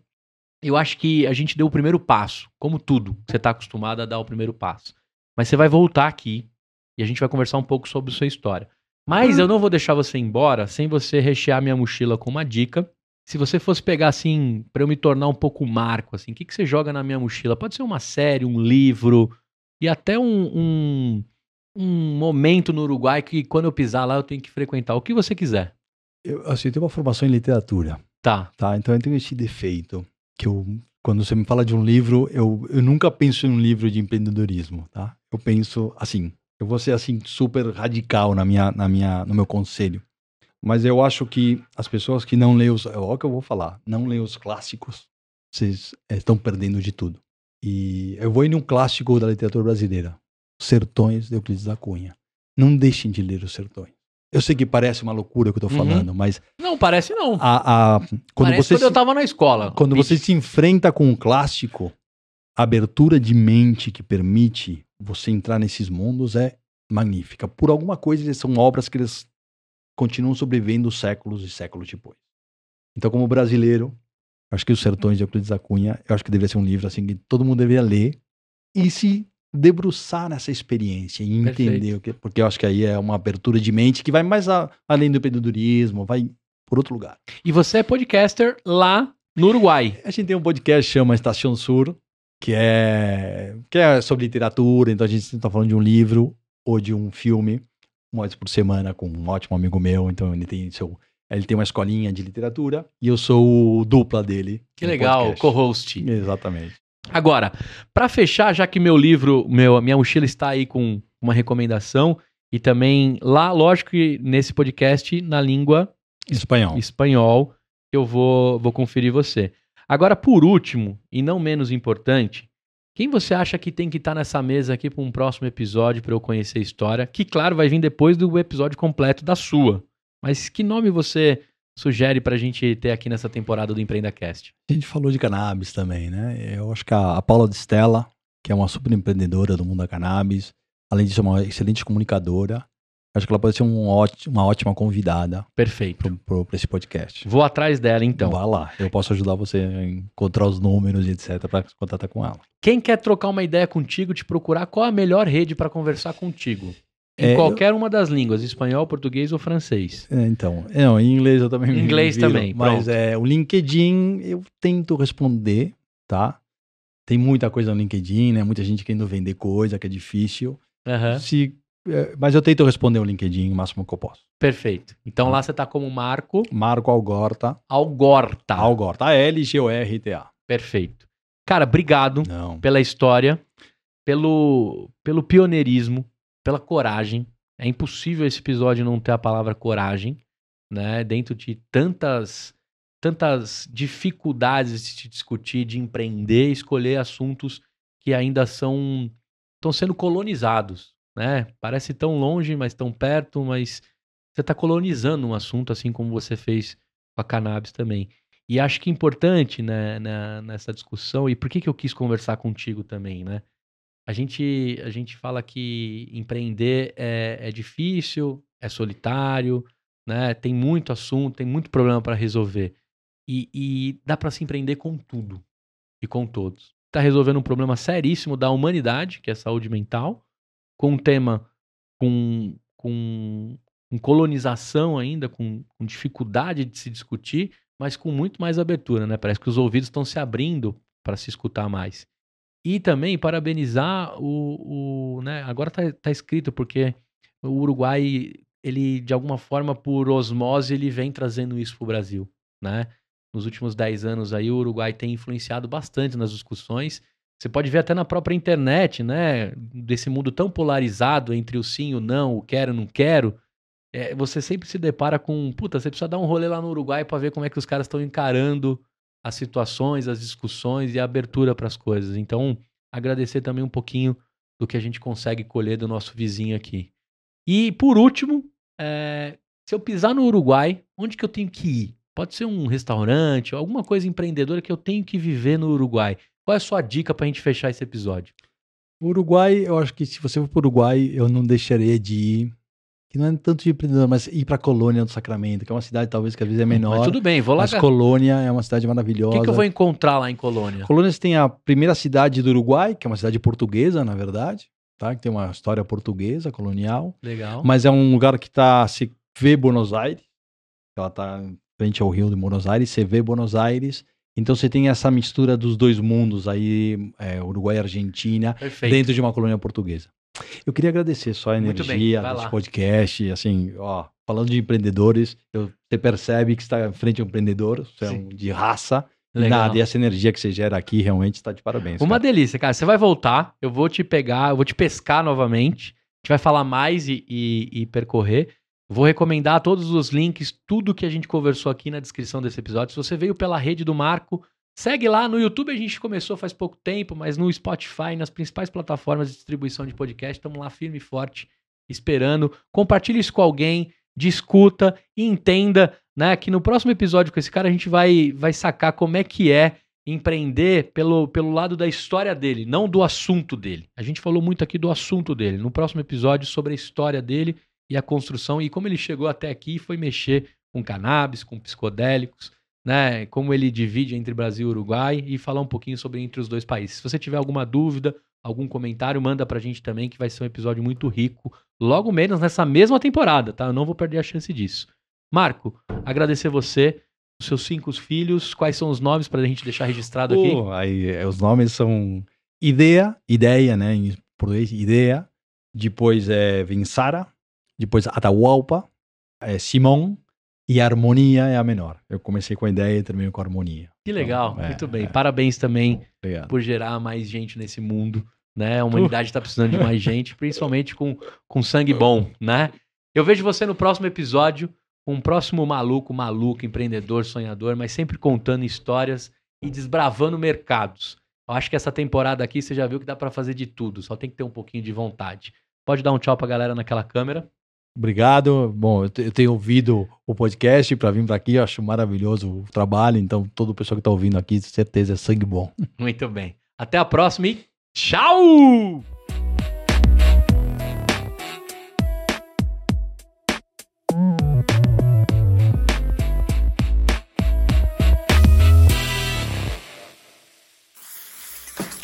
Eu acho que a gente deu o primeiro passo, como tudo. Você tá acostumado a dar o primeiro passo. Mas você vai voltar aqui e a gente vai conversar um pouco sobre sua história. Mas eu não vou deixar você embora sem você rechear minha mochila com uma dica. Se você fosse pegar assim, pra eu me tornar um pouco marco, assim, o que, que você joga na minha mochila? Pode ser uma série, um livro e até um, um, um momento no Uruguai que quando eu pisar lá eu tenho que frequentar. O que você quiser. Eu, assim, eu tenho uma formação em literatura, Tá. tá? Então eu tenho esse defeito, que eu, quando você me fala de um livro, eu, eu nunca penso em um livro de empreendedorismo, tá? Eu penso, assim, eu vou ser, assim, super radical na minha, na minha, no meu conselho. Mas eu acho que as pessoas que não leem os... Olha o que eu vou falar. Não leem os clássicos, vocês estão perdendo de tudo. E eu vou ir num clássico da literatura brasileira. Sertões de Euclides da Cunha. Não deixem de ler os Sertões. Eu sei que parece uma loucura o que eu tô Uhum. falando, mas Não, parece não. a, a- quando parece você quando eu se, tava na escola. quando você se enfrenta com um clássico, a abertura de mente que permite você entrar nesses mundos é magnífica. Por alguma coisa, eles são obras que eles continuam sobrevivendo séculos e séculos depois. Então, como brasileiro, acho que Os Sertões de Euclides da Cunha, eu acho que deveria ser um livro assim que todo mundo deveria ler e se debruçar nessa experiência e entender Perfeito. o que, porque eu acho que aí é uma abertura de mente que vai mais a- além do empreendedorismo, vai por outro lugar. E você é podcaster lá no Uruguai. A gente tem um podcast que chama Estação Sur, que é, que é sobre literatura, então a gente está falando de um livro ou de um filme, uma vez por semana, com um ótimo amigo meu, então ele tem seu... Ele tem uma escolinha de literatura e eu sou o dupla dele. Que legal, co-host. Exatamente. Agora, para fechar, já que meu livro, meu, minha mochila está aí com uma recomendação e também lá, lógico que nesse podcast na língua Espanhol. espanhol, eu vou, vou conferir você. Agora, por último, e não menos importante, quem você acha que tem que estar nessa mesa aqui para um próximo episódio para eu conhecer a história? Que, claro, vai vir depois do episódio completo da sua. Mas que nome você sugere para a gente ter aqui nessa temporada do EmpreendaCast? A gente falou de cannabis também, né? Eu acho que a, a Paula de Stella, que é uma super empreendedora do mundo da cannabis, além disso, é uma excelente comunicadora. Acho que ela pode ser um óti- uma ótima convidada Perfeito. para esse podcast. Vou atrás dela, então. Vá lá, eu posso ajudar você a encontrar os números e etc. para contatar com ela. Quem quer trocar uma ideia contigo, te procurar, qual a melhor rede para conversar contigo? Em É, qualquer uma das línguas, espanhol, português ou francês. É, então, é, não, em inglês eu também me Inglês viro, também, Mas pronto. é, o LinkedIn eu tento responder, tá? Tem muita coisa no LinkedIn, né? Muita gente querendo vender coisa que é difícil. Aham. Se, mas eu tento responder o LinkedIn o máximo que eu posso. Perfeito. Então lá você tá como Marco Marco Algorta. Algorta. Algorta. A-L-G-O-R-T-A. Perfeito. Cara, obrigado Não. pela história, pelo, pelo pioneirismo, pela coragem. É impossível esse episódio não ter a palavra coragem, né? Dentro de tantas tantas dificuldades de se discutir, de empreender, escolher assuntos que ainda são estão sendo colonizados, né? Parece tão longe, mas tão perto, mas você está colonizando um assunto assim como você fez com a cannabis também. E acho que é importante né, na- nessa discussão, e por que, que eu quis conversar contigo também, né? A gente, a gente fala que empreender é, é difícil, é solitário, né? Tem muito assunto, tem muito problema para resolver. E, e dá para se empreender com tudo e com todos. Está resolvendo um problema seríssimo da humanidade, que é a saúde mental, com um tema com, com, com colonização ainda, com, com dificuldade de se discutir, mas com muito mais abertura, né? Parece que os ouvidos estão se abrindo para se escutar mais. E também parabenizar o. o né? Agora tá, tá escrito, porque o Uruguai, ele, de alguma forma, por osmose, ele vem trazendo isso pro Brasil, né? Nos últimos 10 anos aí, o Uruguai tem influenciado bastante nas discussões. Você pode ver até na própria internet, né? Desse mundo tão polarizado entre o sim e o não, o quero e não quero. É, você sempre se depara com, puta, você precisa dar um rolê lá no Uruguai para ver como é que os caras estão encarando as situações, as discussões e a abertura para as coisas. Então, agradecer também um pouquinho do que a gente consegue colher do nosso vizinho aqui. E, por último, é, se eu pisar no Uruguai, onde que eu tenho que ir? Pode ser um restaurante, alguma coisa empreendedora que eu tenho que viver no Uruguai. Qual é a sua dica para a gente fechar esse episódio? O Uruguai, eu acho que se você for para o Uruguai, eu não deixaria de ir. Que não é tanto de empreendedor, mas ir para Colônia do Sacramento, que é uma cidade talvez que às vezes é menor. Mas tudo bem, vou lá. Mas O Colônia é uma cidade maravilhosa. que, que eu vou encontrar lá em Colônia? Colônia tem a primeira cidade do Uruguai, que é uma cidade portuguesa, na verdade, tá? Que tem uma história portuguesa, colonial. Legal. Mas é um lugar que tá, se vê Buenos Aires, ela tá em frente ao rio de Buenos Aires, você vê Buenos Aires. Então você tem essa mistura dos dois mundos aí, é, Uruguai e Argentina, Perfeito. dentro de uma colônia portuguesa. Eu queria agradecer só a energia desse podcast, assim, ó, falando de empreendedores, eu- você percebe que está em frente a um empreendedor, você é um de raça, e Legal. nada, e essa energia que você gera aqui realmente está de parabéns. Uma cara. delícia, cara. Você vai voltar, eu vou te pegar, eu vou te pescar novamente. A gente vai falar mais e, e- e percorrer. Vou recomendar todos os links, tudo que a gente conversou aqui na descrição desse episódio. Se você veio pela rede do Marco, segue lá. No YouTube a gente começou faz pouco tempo, mas no Spotify, nas principais plataformas de distribuição de podcast, estamos lá firme e forte, esperando. Compartilhe isso com alguém, discuta e entenda, né? Que no próximo episódio com esse cara a gente vai, vai sacar como é que é empreender pelo, pelo lado da história dele, não do assunto dele. A gente falou muito aqui do assunto dele. No próximo episódio, sobre a história dele e a construção e como ele chegou até aqui foi mexer com cannabis, com psicodélicos, né? Como ele divide entre Brasil e Uruguai e falar um pouquinho sobre entre os dois países. Se você tiver alguma dúvida, algum comentário, manda pra gente também, que vai ser um episódio muito rico, logo menos nessa mesma temporada, tá? Eu não vou perder a chance disso. Marco, agradecer você, os seus cinco filhos, quais são os nomes para a gente deixar registrado aqui? Oh, aí, é, os nomes são Ideia, Ideia, né, em português, Ideia. Depois é, vem Sara, depois Atahualpa, é, Simão e Harmonia é a menor. Eu comecei com a ideia e termino com a harmonia. Que legal, Então, é, muito bem. é. Parabéns também Obrigado. por gerar mais gente nesse mundo, né? A humanidade está precisando de mais [LAUGHS] gente, principalmente com, com sangue bom, né? Eu vejo você no próximo episódio, um próximo maluco, maluco, empreendedor, sonhador, mas sempre contando histórias e desbravando mercados. Eu acho que essa temporada aqui você já viu que dá para fazer de tudo, só tem que ter um pouquinho de vontade. Pode dar um tchau pra galera naquela câmera. Obrigado. Bom, eu te- eu tenho ouvido o podcast para vir para aqui, eu acho maravilhoso o trabalho, então todo o pessoal que está ouvindo aqui, certeza é sangue bom. [LAUGHS] Muito bem. Até a próxima e tchau!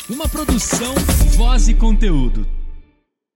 Uma produção, voz e conteúdo.